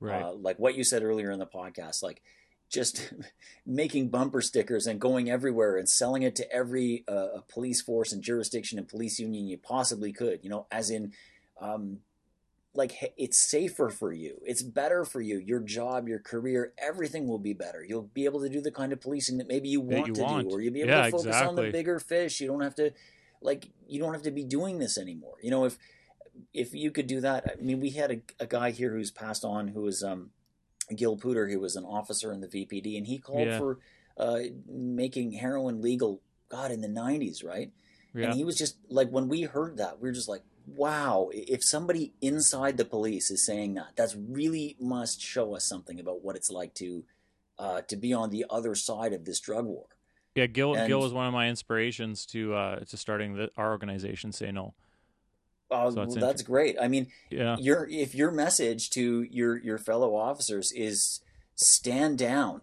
Right. Uh, like what you said earlier in the podcast, like just making bumper stickers and going everywhere and selling it to every uh, police force and jurisdiction and police union you possibly could. You know, as in. Um, like it's safer for you it's better for you your job your career everything will be better you'll be able to do the kind of policing that maybe you want you to want. do or you'll be able yeah, to focus exactly. on the bigger fish you don't have to like you don't have to be doing this anymore you know if if you could do that i mean we had a, a guy here who's passed on who was um gil Puder, who was an officer in the vpd and he called yeah. for uh making heroin legal god in the 90s right yeah. and he was just like when we heard that we were just like wow, if somebody inside the police is saying that, that's really must show us something about what it's like to uh, to be on the other side of this drug war. Yeah, Gil and, Gil was one of my inspirations to uh, to starting the, our organization. Say no. Uh, so well, that's great. I mean, yeah. your if your message to your your fellow officers is stand down,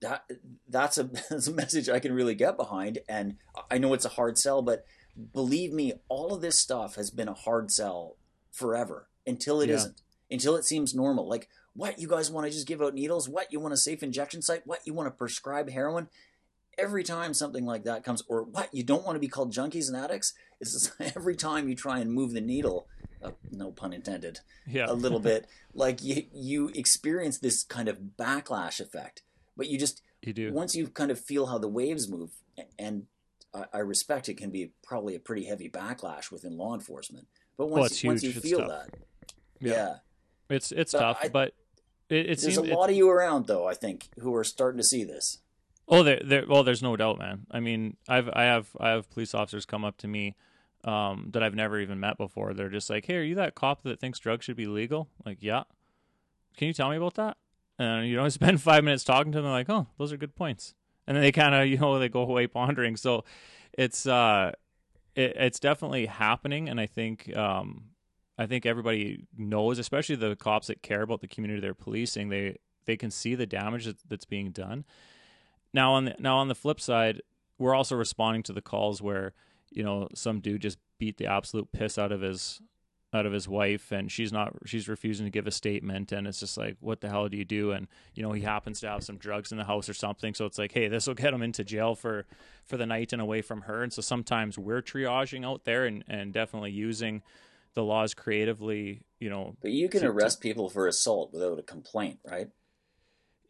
that that's a, that's a message I can really get behind. And I know it's a hard sell, but believe me, all of this stuff has been a hard sell forever until it yeah. not until it seems normal. Like, what you guys want to just give out needles? What you want a safe injection site? What you want to prescribe heroin? Every time something like that comes, or what you don't want to be called junkies and addicts, is every time you try and move the needle, uh, no pun intended, yeah. a little bit, like you you experience this kind of backlash effect. But you just you do once you kind of feel how the waves move, and I, I respect it can be probably a pretty heavy backlash within law enforcement. But once, well, once you feel that, yeah. yeah. it's it's but tough. I, but it, it there's a lot of you around though. I think who are starting to see this. Oh, there, there. Well, there's no doubt, man. I mean, I've I have I have police officers come up to me um, that I've never even met before. They're just like, "Hey, are you that cop that thinks drugs should be legal?" Like, yeah. Can you tell me about that? And you know, I spend five minutes talking to them. Like, oh, those are good points and then they kind of you know they go away pondering. So it's uh, it, it's definitely happening, and I think um, I think everybody knows, especially the cops that care about the community they're policing. They they can see the damage that's being done. Now on the now on the flip side, we're also responding to the calls where you know some dude just beat the absolute piss out of his out of his wife and she's not she's refusing to give a statement and it's just like what the hell do you do? And you know he happens to have some drugs in the house or something so it's like hey this will get him into jail for for the night and away from her. And so sometimes we're triaging out there and and definitely using the laws creatively you know but you can to, arrest people for assault without a complaint right?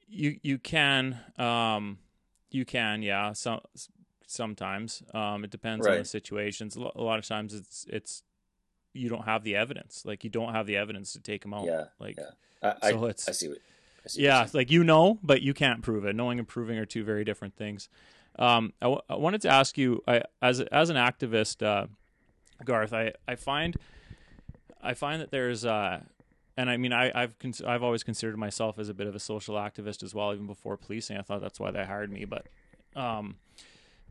You you can um you can yeah some sometimes. Um it depends right. on the situations. A lot of times it's it's you don't have the evidence. Like you don't have the evidence to take him out. Yeah. Like yeah. I, so it's I see what. I see yeah, like you know, but you can't prove it. Knowing and proving are two very different things. Um, I, w- I wanted to ask you, I, as as an activist, uh, Garth, I, I find I find that there's uh, and I mean I, have cons- I've always considered myself as a bit of a social activist as well, even before policing. I thought that's why they hired me, but um,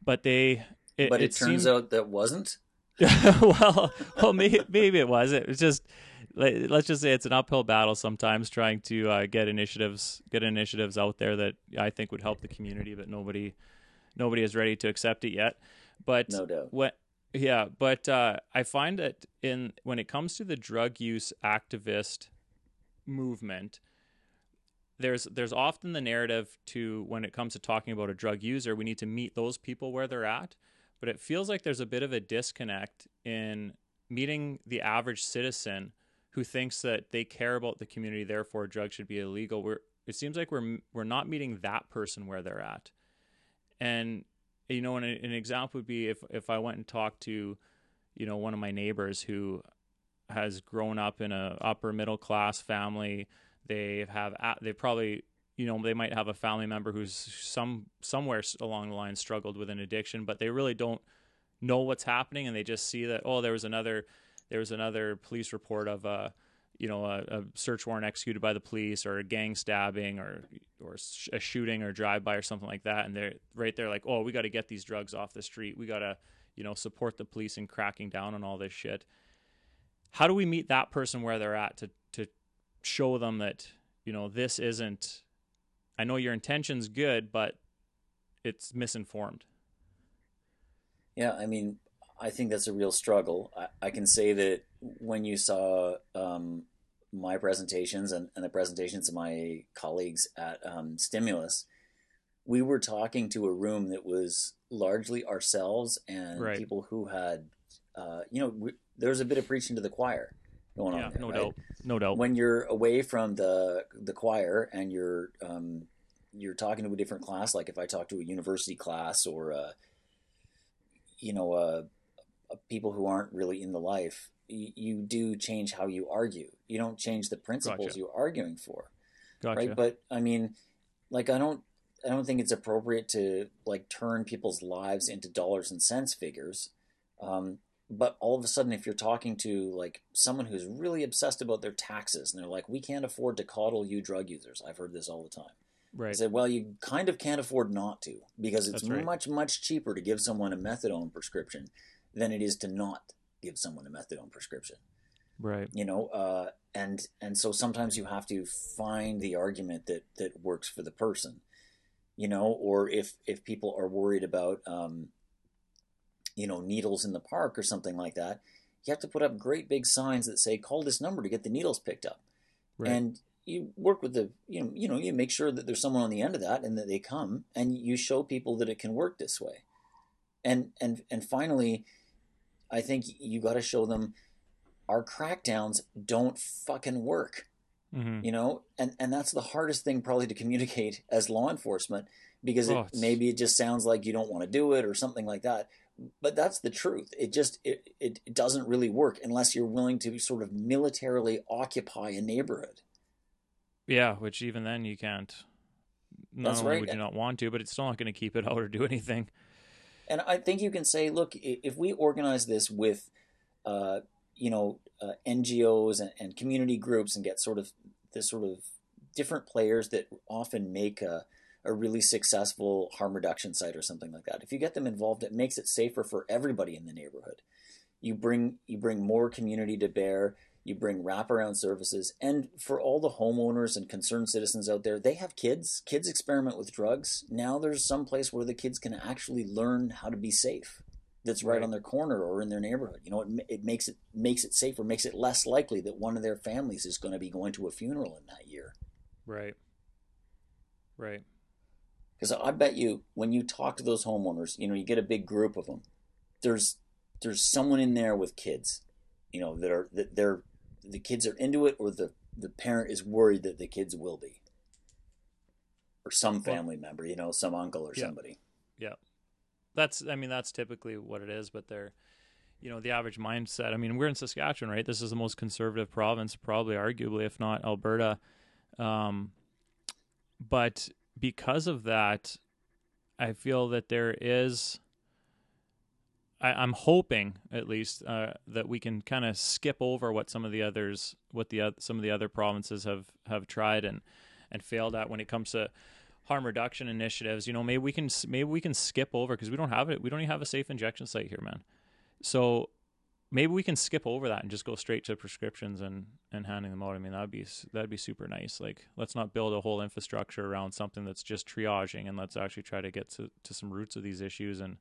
but they it, but it, it turns seemed... out that wasn't. well, well, maybe, maybe it was. It was just let's just say it's an uphill battle sometimes trying to uh, get initiatives get initiatives out there that I think would help the community, but nobody nobody is ready to accept it yet. But no doubt. what yeah, but uh, I find that in when it comes to the drug use activist movement, there's there's often the narrative to when it comes to talking about a drug user, we need to meet those people where they're at. But it feels like there's a bit of a disconnect in meeting the average citizen who thinks that they care about the community, therefore drugs should be illegal. We're it seems like we're we're not meeting that person where they're at, and you know, an, an example would be if if I went and talked to, you know, one of my neighbors who has grown up in a upper middle class family they have they probably you know they might have a family member who's some somewhere along the line struggled with an addiction, but they really don't know what's happening, and they just see that oh there was another there was another police report of a you know a, a search warrant executed by the police or a gang stabbing or or a shooting or drive by or something like that, and they're right there like oh we got to get these drugs off the street, we got to you know support the police in cracking down on all this shit. How do we meet that person where they're at to to show them that you know this isn't i know your intention's good but it's misinformed. Yeah i mean i think that's a real struggle. I, I can say that when you saw um, my presentations and, and, the presentations of my colleagues at um, stimulus we were talking to a room that was largely ourselves and right. people who had uh, you know we, there was a bit of preaching to the choir going yeah, on. There, no right? doubt, no doubt. When you're away from the the choir and you're um, you're talking to a different class, like if I talk to a university class or a, you know a, a people who aren't really in the life, you, you, do change how you argue. You don't change the principles gotcha. you're arguing for, gotcha. right? But I mean, like I don't I don't think it's appropriate to like turn people's lives into dollars and cents figures. Um, but all of a sudden if you're talking to like someone who's really obsessed about their taxes and they're like we can't afford to coddle you drug users. I've heard this all the time. Right. I said well you kind of can't afford not to because it's right. much much cheaper to give someone a methadone prescription than it is to not give someone a methadone prescription. Right. You know uh, and and so sometimes you have to find the argument that that works for the person you know or if if people are worried about um, you know, needles in the park or something like that, you have to put up great big signs that say, call this number to get the needles picked up. Right. And you work with the, you know, you know, you make sure that there's someone on the end of that and that they come and you show people that it can work this way. And, and, and finally, I think you got to show them our crackdowns don't fucking work. Mm-hmm. You know, and and that's the hardest thing probably to communicate as law enforcement because oh, it, maybe it just sounds like you don't want to do it or something like that but that's the truth. It just it, it doesn't really work unless you're willing to sort of militarily occupy a neighborhood. Yeah, which even then you can't. Not that's only right. would you not want to, but it's still not going to keep it out or do anything. And I think you can say, look, if we organize this with, uh, you know, uh, NGOs and, and, community groups and get sort of this sort of different players that often make a a really successful harm reduction site or something like that. If you get them involved, it makes it safer for everybody in the neighborhood. You bring you bring more community to bear. You bring wraparound services, and for all the homeowners and concerned citizens out there, they have kids. Kids experiment with drugs. Now there's some place where the kids can actually learn how to be safe. That's right, right. on their corner or in their neighborhood. You know, it, it makes it makes it safer, makes it less likely that one of their families is going to be going to a funeral in that year. Right. Right. Because I bet you when you talk to those homeowners, you know, you get a big group of them. There's there's someone in there with kids, you know, that are that they're the kids are into it, or the the parent is worried that the kids will be, or some family well, member, you know, some uncle or yeah. somebody. Yeah, that's I mean that's typically what it is, but they're you know the average mindset. I mean, we're in Saskatchewan, right? This is the most conservative province, probably, arguably, if not Alberta. Um, but because of that, I feel that there is. I, am hoping, at least, uh, that we can kind of skip over what some of the others, what the some of the other provinces have have tried and and failed at when it comes to harm reduction initiatives. You know, maybe we can maybe we can skip over because we don't have it. We don't even have a safe injection site here, man. So maybe we can skip over that and just go straight to prescriptions and and handing them out. I mean, that'd be that'd be super nice. Like, let's not build a whole infrastructure around something that's just triaging, and let's actually try to get to, to some roots of these issues and,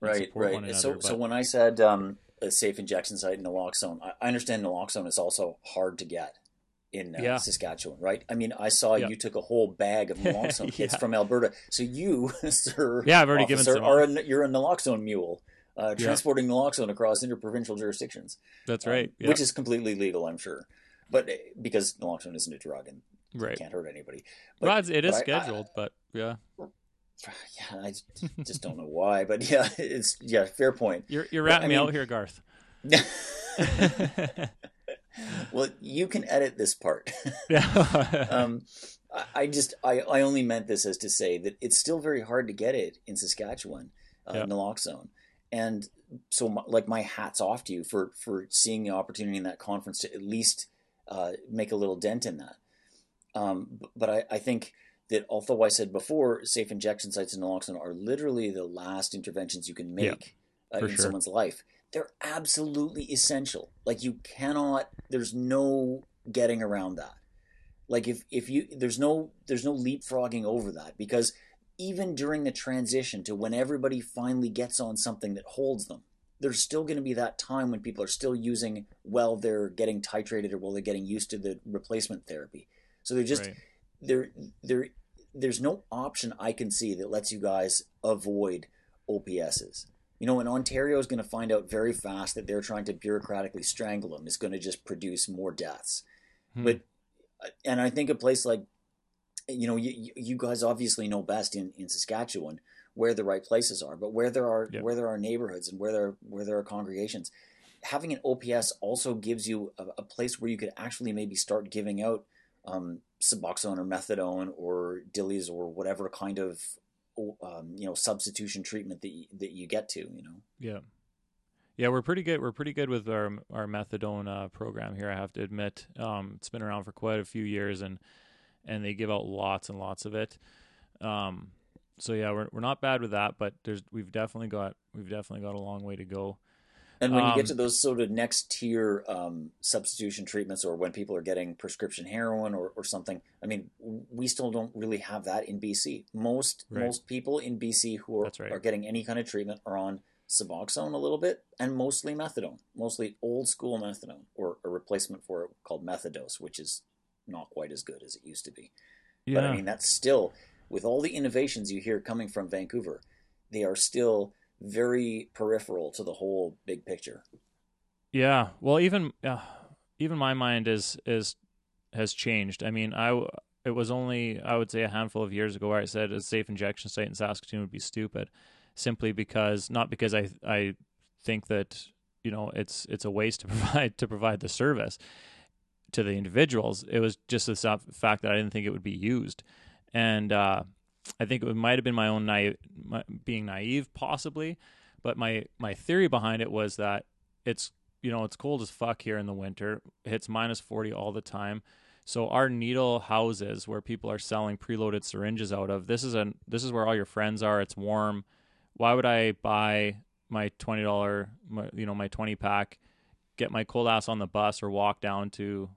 and right, right. Another, so, but... so when I said um, a safe injection site in naloxone, I, I understand naloxone is also hard to get in uh, yeah. Saskatchewan, right? I mean, I saw you took a whole bag of naloxone kits yeah. from Alberta. So you, sir, yeah, I've already officer, given some. Are a, you're a naloxone mule uh, transporting naloxone across interprovincial jurisdictions. That's right, um, which is completely legal, I'm sure, but eh, because naloxone isn't a drug and right. can't hurt anybody. But, well, it is scheduled, I, but yeah. Yeah, I just don't know why, but yeah, it's yeah, fair point. You're you're ratting me mean, out here, Garth. well, you can edit this part. Yeah. um, I, just I, I only meant this as to say that it's still very hard to get it in Saskatchewan, uh, yep. naloxone and so my, like my hats off to you for for seeing the opportunity in that conference to at least uh, make a little dent in that. Um, but I, I, think that although I said before, safe injection sites in naloxone are literally the last interventions you can make yeah, uh, in sure. someone's life. They're absolutely essential. Like you cannot. There's no getting around that. Like if if you there's no there's no leapfrogging over that because even during the transition to when everybody finally gets on something that holds them, there's still going to be that time when people are still using while they're getting titrated or while they're getting used to the replacement therapy. So they're just right. there there there's no option I can see that lets you guys avoid OPSs. You know, and Ontario is going to find out very fast that they're trying to bureaucratically strangle them is going to just produce more deaths. Hmm. But and I think a place like you know, you, you guys obviously know best in, in Saskatchewan where the right places are, but where there are where there are neighborhoods and where there where there are congregations, having an OPS also gives you a, a place where you could actually maybe start giving out um, Suboxone or methadone or Dillies or whatever kind of um, you know substitution treatment that you, that you get to. You know. Yeah. Yeah, we're pretty good. We're pretty good with our our methadone uh, program here. I have to admit, um, it's been around for quite a few years, and and they give out lots and lots of it. Um, so yeah, we're we're not bad with that, but there's we've definitely got we've definitely got a long way to go. And when um, you get um, to those sort of next tier um, substitution treatments, or when people are getting prescription heroin or, or something, I mean, we still don't really have that in BC. Most right. most people in BC who are, right. are getting any kind of treatment are on Suboxone a little bit, and mostly methadone, mostly old school methadone, or a replacement for it called methadose, which is not quite as good as it used to be. Yeah. But I mean, that's still with all the innovations you hear coming from Vancouver, they are still very peripheral to the whole big picture. Yeah. Well, even uh, even my mind is is has changed. I mean, I it was only I would say a handful of years ago where I said a safe injection site in Saskatoon would be stupid, simply because not because I I think that you know it's it's a waste to provide to provide the service to the individuals. It was just the fact that I didn't think it would be used, and uh, I think it might have been my own my, being naive, possibly. But my my theory behind it was that it's you know it's cold as fuck here in the winter. It hits minus forty all the time. So our needle houses where people are selling preloaded syringes out of this is a this is where all your friends are. It's warm. Why would I buy my twenty dollar you know my twenty pack, get my cold ass on the bus or walk down to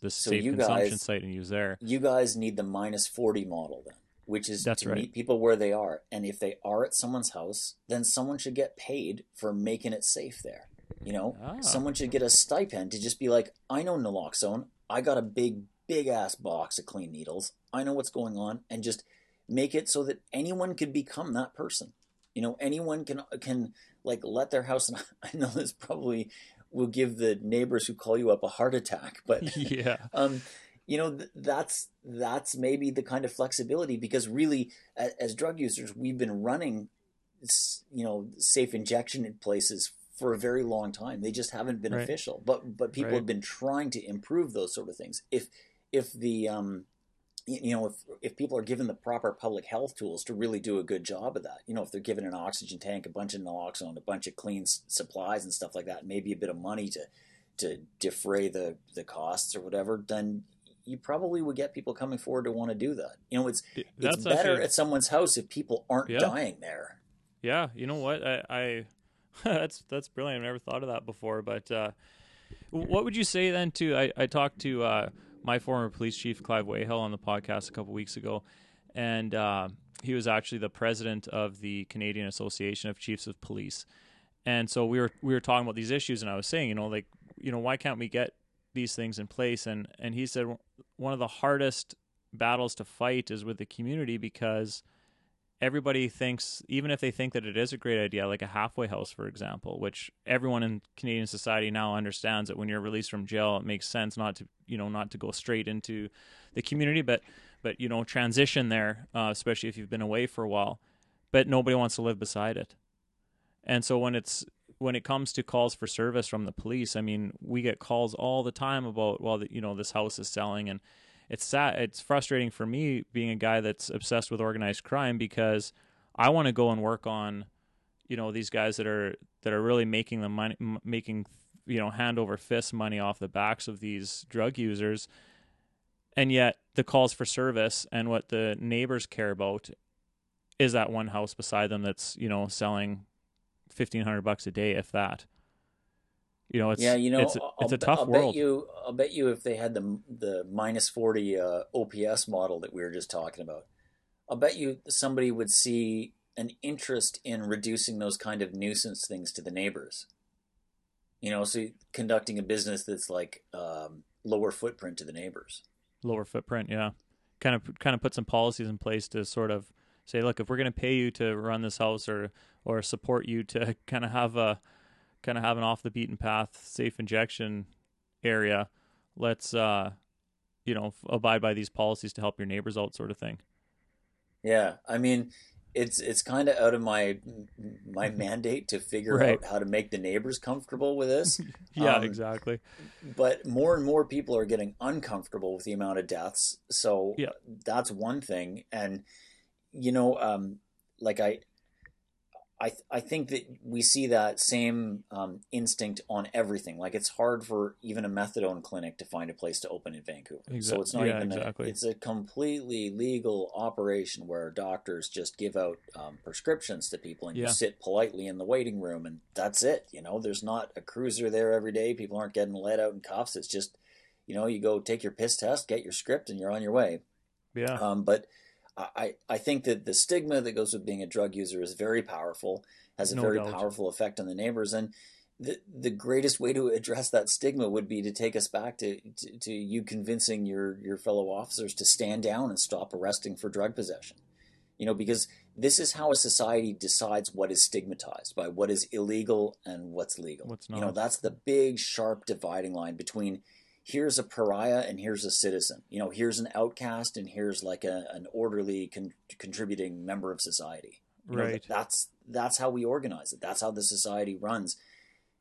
the so safe consumption guys, site and use there. You guys need the minus 40 model then, which is That's to right. meet people where they are. And if they are at someone's house, then someone should get paid for making it safe there. You know, ah. someone should get a stipend to just be like, I know naloxone. I got a big, big ass box of clean needles. I know what's going on, and just make it so that anyone could become that person. You know, anyone can can like let their house. And I know this probably will give the neighbors who call you up a heart attack. But yeah, um, you know th- that's that's maybe the kind of flexibility because really, as, as drug users, we've been running, you know, safe injection in places for a very long time. They just haven't been right. official, but but people right. have been trying to improve those sort of things. If if the um, you know, if if people are given the proper public health tools to really do a good job of that, you know, if they're given an oxygen tank, a bunch of naloxone, a bunch of clean s- supplies and stuff like that, maybe a bit of money to to defray the the costs or whatever, then you probably would get people coming forward to want to do that. You know, it's That's it's better actually, at someone's house if people aren't yeah. dying there. Yeah, you know what? I, I that's that's brilliant. I've never thought of that before. But uh, what would you say then to I, I talked to uh, my former police chief Clive Weighill on the podcast a couple weeks ago, and uh, he was actually the president of the Canadian Association of Chiefs of Police. And so we were we were talking about these issues, and I was saying, you know, like you know, why can't we get these things in place? And and he said one of the hardest battles to fight is with the community because everybody thinks, even if they think that it is a great idea, like a halfway house, for example, which everyone in Canadian society now understands that when you're released from jail, it makes sense not to, you know, not to go straight into the community, but, but you know, transition there, uh, especially if you've been away for a while. But nobody wants to live beside it, and so when it's when it comes to calls for service from the police, I mean, we get calls all the time about, well, you know, this house is selling and it's sad it's frustrating for me being a guy that's obsessed with organized crime because I want to go and work on you know these guys that are that are really making the money making you know hand over fist money off the backs of these drug users. And yet the calls for service and what the neighbors care about is that one house beside them that's you know selling 1500 bucks a day if that you know, it's yeah, you know, it's, it's a tough I'll world. Bet you, I'll bet you, if they had the the minus forty uh, OPS model that we were just talking about, I'll bet you somebody would see an interest in reducing those kind of nuisance things to the neighbors. You know, so conducting a business that's like um, lower footprint to the neighbors. Lower footprint, yeah. Kind of, kind of put some policies in place to sort of say, look, if we're going to pay you to run this house or or support you to kind of have a kind of have an off the beaten path, safe injection area. Let's, uh, you know, abide by these policies to help your neighbors out, sort of thing. Yeah, I mean, it's it's kind of out of my my mandate to figure right. out how to make the neighbors comfortable with this. yeah, um, exactly. But more and more people are getting uncomfortable with the amount of deaths. So yeah. that's one thing. And you know, um, like I I th- I think that we see that same um, instinct on everything. Like it's hard for even a methadone clinic to find a place to open in Vancouver. Exactly. So it's not yeah, even exactly. a, it's a completely legal operation where doctors just give out um, prescriptions to people and yeah. you sit politely in the waiting room and that's it. You know, there's not a cruiser there every day. People aren't getting let out in cuffs. It's just you know you go take your piss test, get your script, and you're on your way. Yeah. Um, but I, I think that the stigma that goes with being a drug user is very powerful, has a no very doubt. powerful effect on the neighbors. And the, the greatest way to address that stigma would be to take us back to, to, to you convincing your, your fellow officers to stand down and stop arresting for drug possession. You know, because this is how a society decides what is stigmatized by what is illegal and what's legal. What's not. You know, that's the big, sharp dividing line between here's a pariah and here's a citizen. You know, here's an outcast and here's like a, an orderly con- contributing member of society. You right. Know, that's that's how we organize it. That's how the society runs.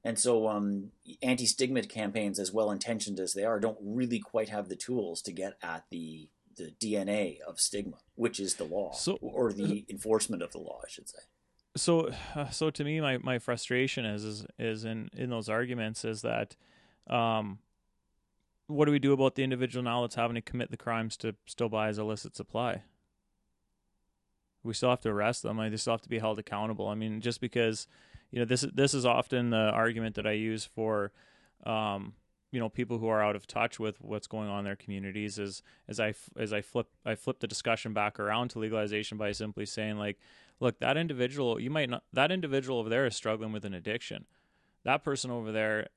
And so, um, anti-stigma campaigns, as well intentioned as they are, don't really quite have the tools to get at the the DNA of stigma, which is the law, so, or the enforcement of the law, I should say. So, uh, so to me, my, my frustration is is is in in those arguments is that um, what do we do about the individual now that's having to commit the crimes to still buy as illicit supply? We still have to arrest them. I they still have to be held accountable. I mean, just because you know this is this is often the argument that I use for um, you know people who are out of touch with what's going on in their communities is as I as I flip I flip the discussion back around to legalization by simply saying like look that individual you might not that individual over there is struggling with an addiction that person over there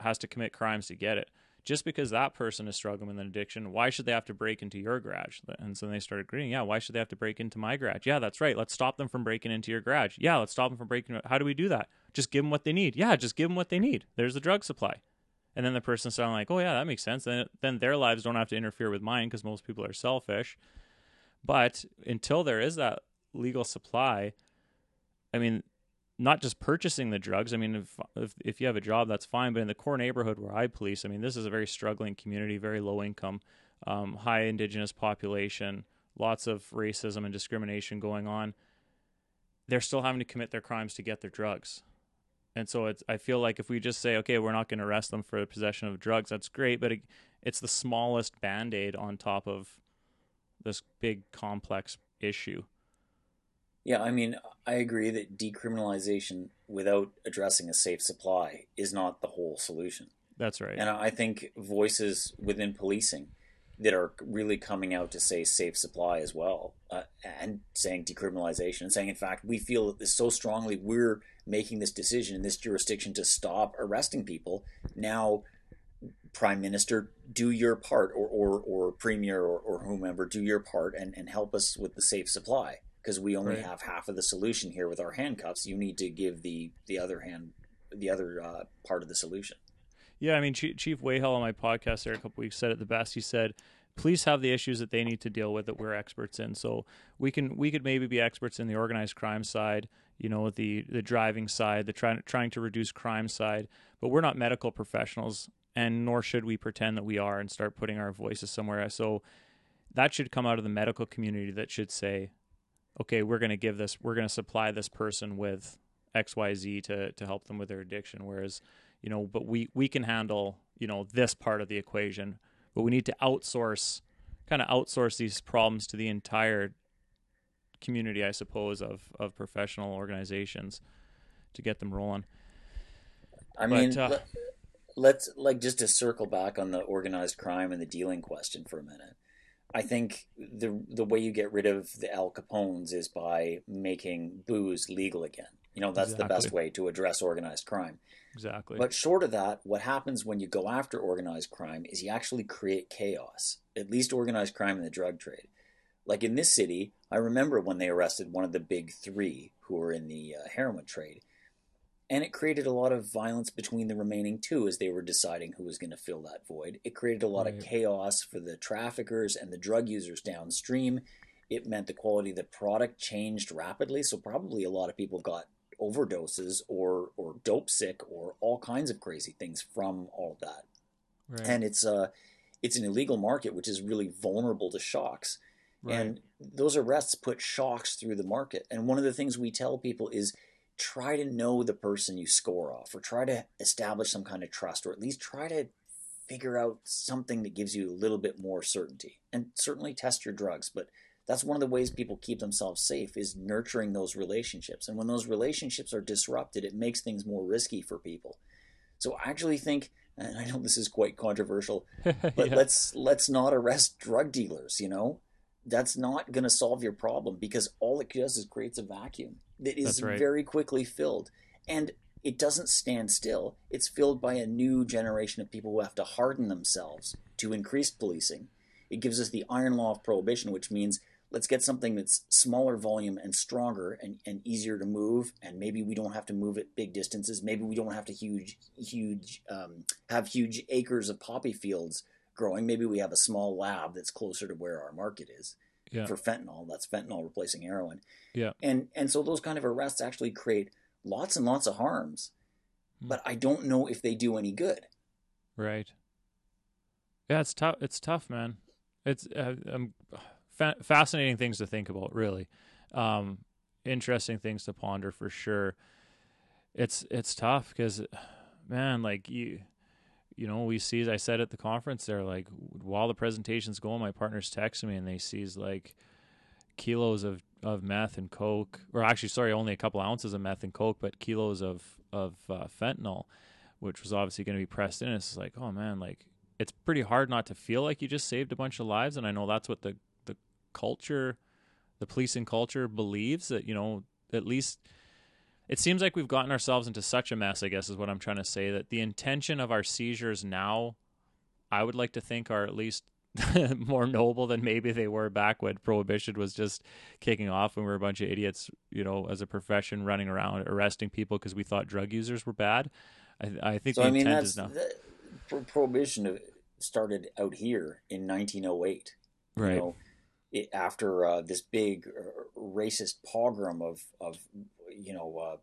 has to commit crimes to get it just because that person is struggling with an addiction, why should they have to break into your garage? And so they started agreeing, yeah, why should they have to break into my garage? Yeah, that's right. Let's stop them from breaking into your garage. Yeah, let's stop them from breaking. How do we do that? Just give them what they need. Yeah, just give them what they need. There's the drug supply. And then the person started like, oh, yeah, that makes sense. Then, then their lives don't have to interfere with mine because most people are selfish. But until there is that legal supply, I mean, not just purchasing the drugs. I mean, if, if, if you have a job, that's fine. But in the core neighborhood where I police, I mean, this is a very struggling community, very low income, um, high indigenous population, lots of racism and discrimination going on. They're still having to commit their crimes to get their drugs. And so it's, I feel like if we just say, okay, we're not going to arrest them for possession of drugs, that's great, but it, it's the smallest band aid on top of this big complex issue. Yeah, I mean, I agree that decriminalization without addressing a safe supply is not the whole solution. That's right. And I think voices within policing that are really coming out to say safe supply as well, uh, and saying decriminalization, and saying, in fact, we feel this so strongly, we're making this decision in this jurisdiction to stop arresting people. Now, Prime Minister, do your part, or or, or Premier, or, or whomever, do your part, and, and help us with the safe supply because we only right. have half of the solution here with our handcuffs. You need to give the the other hand, the other uh, part of the solution. Yeah, I mean, Chief, Chief Weighill on my podcast there a couple weeks said it the best. He said, "Police have the issues that they need to deal with that we're experts in. So we can we could maybe be experts in the organized crime side, you know, the the driving side, the trying trying to reduce crime side, but we're not medical professionals, and nor should we pretend that we are and start putting our voices somewhere. So." That should come out of the medical community. That should say, okay, we're going to give this, we're going to supply this person with X, Y, Z to to help them with their addiction. Whereas, you know, but we we can handle you know this part of the equation, but we need to outsource, kind of outsource these problems to the entire community, I suppose, of of professional organizations to get them rolling. I but, mean, uh, let, us like just to circle back on the organized crime and the dealing question for a minute. I think the the way you get rid of the Al Capones is by making booze legal again. You know, that's exactly. the best way to address organized crime. Exactly. But short of that, what happens when you go after organized crime is you actually create chaos. At least organized crime in the drug trade. Like in this city, I remember when they arrested one of the big three who were in the uh, heroin trade and it created a lot of violence between the remaining two as they were deciding who was going to fill that void. It created a lot right. of chaos for the traffickers and the drug users downstream. It meant the quality of the product changed rapidly, so probably a lot of people got overdoses or or dope sick or all kinds of crazy things from all of that. Right. And it's uh it's an illegal market which is really vulnerable to shocks. Right. And those arrests put shocks through the market. And one of the things we tell people is try to know the person you score off or try to establish some kind of trust or at least try to figure out something that gives you a little bit more certainty. And certainly test your drugs but that's one of the ways people keep themselves safe is nurturing those relationships. And when those relationships are disrupted it makes things more risky for people. So i actually think and i know this is quite controversial but yeah. let's let's not arrest drug dealers you know? That's not going to solve your problem because all it does is creates a vacuum that is right. very quickly filled. And it doesn't stand still. It's filled by a new generation of people who have to harden themselves to increased policing. It gives us the iron law of prohibition, which means let's get something that's smaller volume and stronger and, and easier to move. And maybe we don't have to move at big distances. Maybe we don't have to huge, huge, um, have huge acres of poppy fields growing. Maybe we have a small lab that's closer to where our market is yeah. for fentanyl. That's fentanyl replacing heroin. Yeah. And and so those kind of arrests actually create lots and lots of harms, mm. but I don't know if they do any good. Right. Yeah, it's tough. It's tough, man. It's uh, um, fa- fascinating things to think about. Really, um, interesting things to ponder for sure. It's it's tough because, man, like you you know, we see, as I said at the conference there, like while the presentation's going, my partner's texting me and they sees like kilos of, of meth and coke, or actually, sorry, only a couple ounces of meth and coke, but kilos of of uh, fentanyl, which was obviously going to be pressed in. It's like, oh man, like it's pretty hard not to feel like you just saved a bunch of lives, and I know that's what the the culture, the policing culture believes that you know at least it seems like we've gotten ourselves into such a mess, I guess is what I'm trying to say, that the intention of our seizures now, I would like to think, are at least more noble than maybe they were back when prohibition was just kicking off when we were a bunch of idiots, you know, as a profession running around arresting people because we thought drug users were bad. I, I think so, the I mean, intent is now. The, prohibition started out here in 1908. Right. You know, it, after uh, this big uh, racist pogrom of, of you know, uh,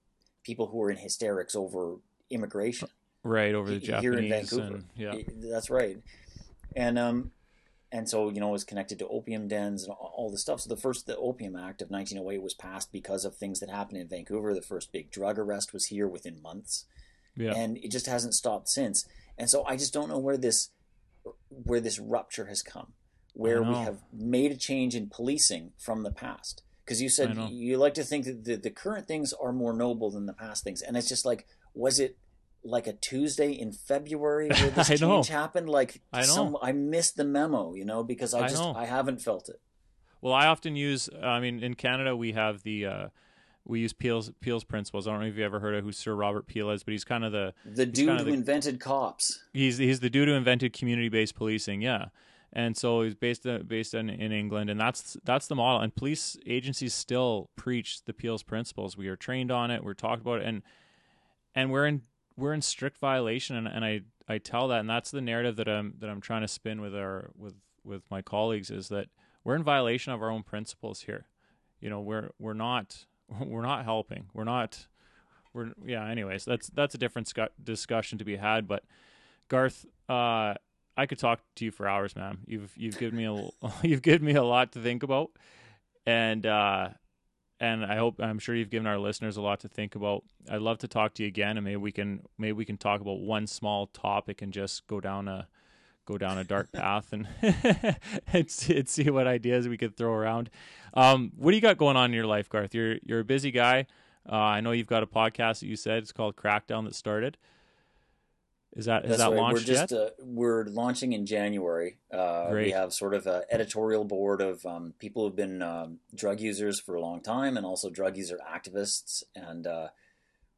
people who were in hysterics over immigration. Right over the Japanese here in Vancouver. And, yeah, that's right. And um, and so you know it was connected to opium dens and all the stuff. So the first the Opium Act of 1908 was passed because of things that happened in Vancouver. The first big drug arrest was here within months, yeah. and it just hasn't stopped since. And so I just don't know where this where this rupture has come, where we have made a change in policing from the past because you said you like to think that the, the current things are more noble than the past things, and it's just like, was it like a Tuesday in February where this change know. happened? Like I know. Some, I missed the memo, you know, because I just I, I haven't felt it. Well, I often use. I mean, in Canada we have the. Uh, we use Peel's Peel's principles. I don't know if you ever heard of who Sir Robert Peel is, but he's kind of the the dude who the, invented cops. He's he's the dude who invented community based policing. Yeah, and so he's based uh, based in, in England, and that's that's the model. And police agencies still preach the Peel's principles. We are trained on it. We're talked about it, and and we're in we're in strict violation. And, and I I tell that, and that's the narrative that I'm that I'm trying to spin with our with with my colleagues is that we're in violation of our own principles here. You know, we're we're not we're not helping. We're not. We're yeah. Anyways, that's that's a different scu- discussion to be had. But Garth, uh, I could talk to you for hours, man. You've you've given me a you've given me a lot to think about, and uh, and I hope I'm sure you've given our listeners a lot to think about. I'd love to talk to you again, and maybe we can maybe we can talk about one small topic and just go down a go down a dark path and and, see what ideas we could throw around. Um, what do you got going on in your life, Garth? You're you're a busy guy. Uh, I know you've got a podcast that you said it's called Crackdown that started. Is that is That's that right. launched we're just, yet? Uh, we're launching in January. Uh, we have sort of an editorial board of um, people who've been um, drug users for a long time, and also drug user activists, and uh,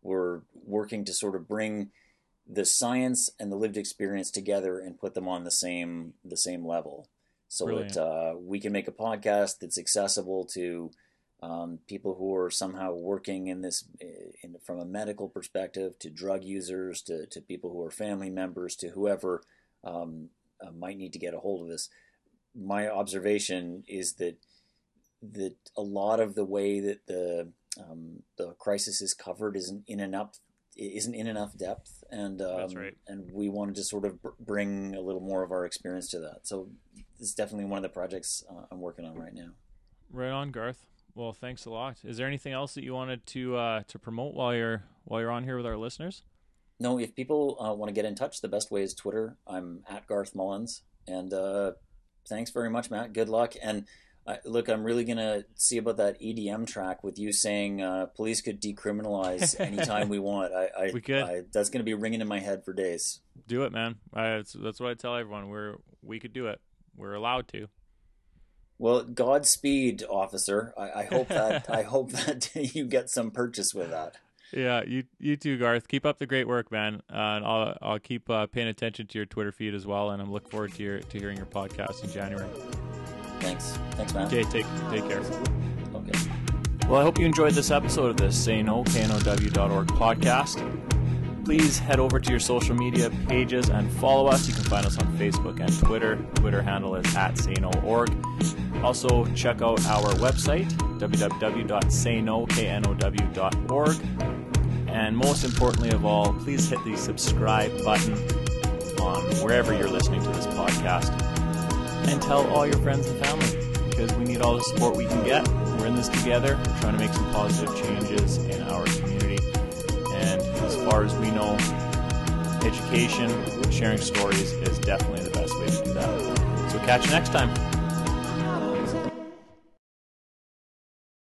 we're working to sort of bring the science and the lived experience together and put them on the same the same level, so Brilliant. that uh, we can make a podcast that's accessible to um, people who are somehow working in this in, from a medical perspective to drug users to, to people who are family members to whoever um, uh, might need to get a hold of this. My observation is that that a lot of the way that the um, the crisis is covered isn't in enough isn't in enough depth, and um, right. and we wanted to sort of bring a little more of our experience to that. So it's definitely one of the projects uh, I'm working on right now. Right on, Garth. Well, thanks a lot. Is there anything else that you wanted to uh, to promote while you're while you're on here with our listeners? No, if people uh, want to get in touch, the best way is Twitter. I'm at Garth Mullins, and uh, thanks very much, Matt. Good luck. And uh, look, I'm really gonna see about that EDM track with you saying uh, police could decriminalize anytime we want. I, I, we could. I, that's gonna be ringing in my head for days. Do it, man. that's, that's what I tell everyone. We're we could do it. We're allowed to. Well, Godspeed, officer. I, I hope that I hope that you get some purchase with that. Yeah, you you too, Garth. Keep up the great work, man. Uh, and I'll I'll keep uh, paying attention to your Twitter feed as well, and I'm looking forward to your to hearing your podcast in January. Thanks, thanks, man. Okay, take take care. Okay. Well, I hope you enjoyed this episode of the Say No KNOW.org podcast please head over to your social media pages and follow us. You can find us on Facebook and Twitter. Twitter handle is at sayno.org. Also, check out our website, www.sayno.org. And most importantly of all, please hit the subscribe button on wherever you're listening to this podcast. And tell all your friends and family because we need all the support we can get. We're in this together. Trying to make some positive changes in our community. As far as we know, education, sharing stories is definitely the best way to do that. So catch you next time.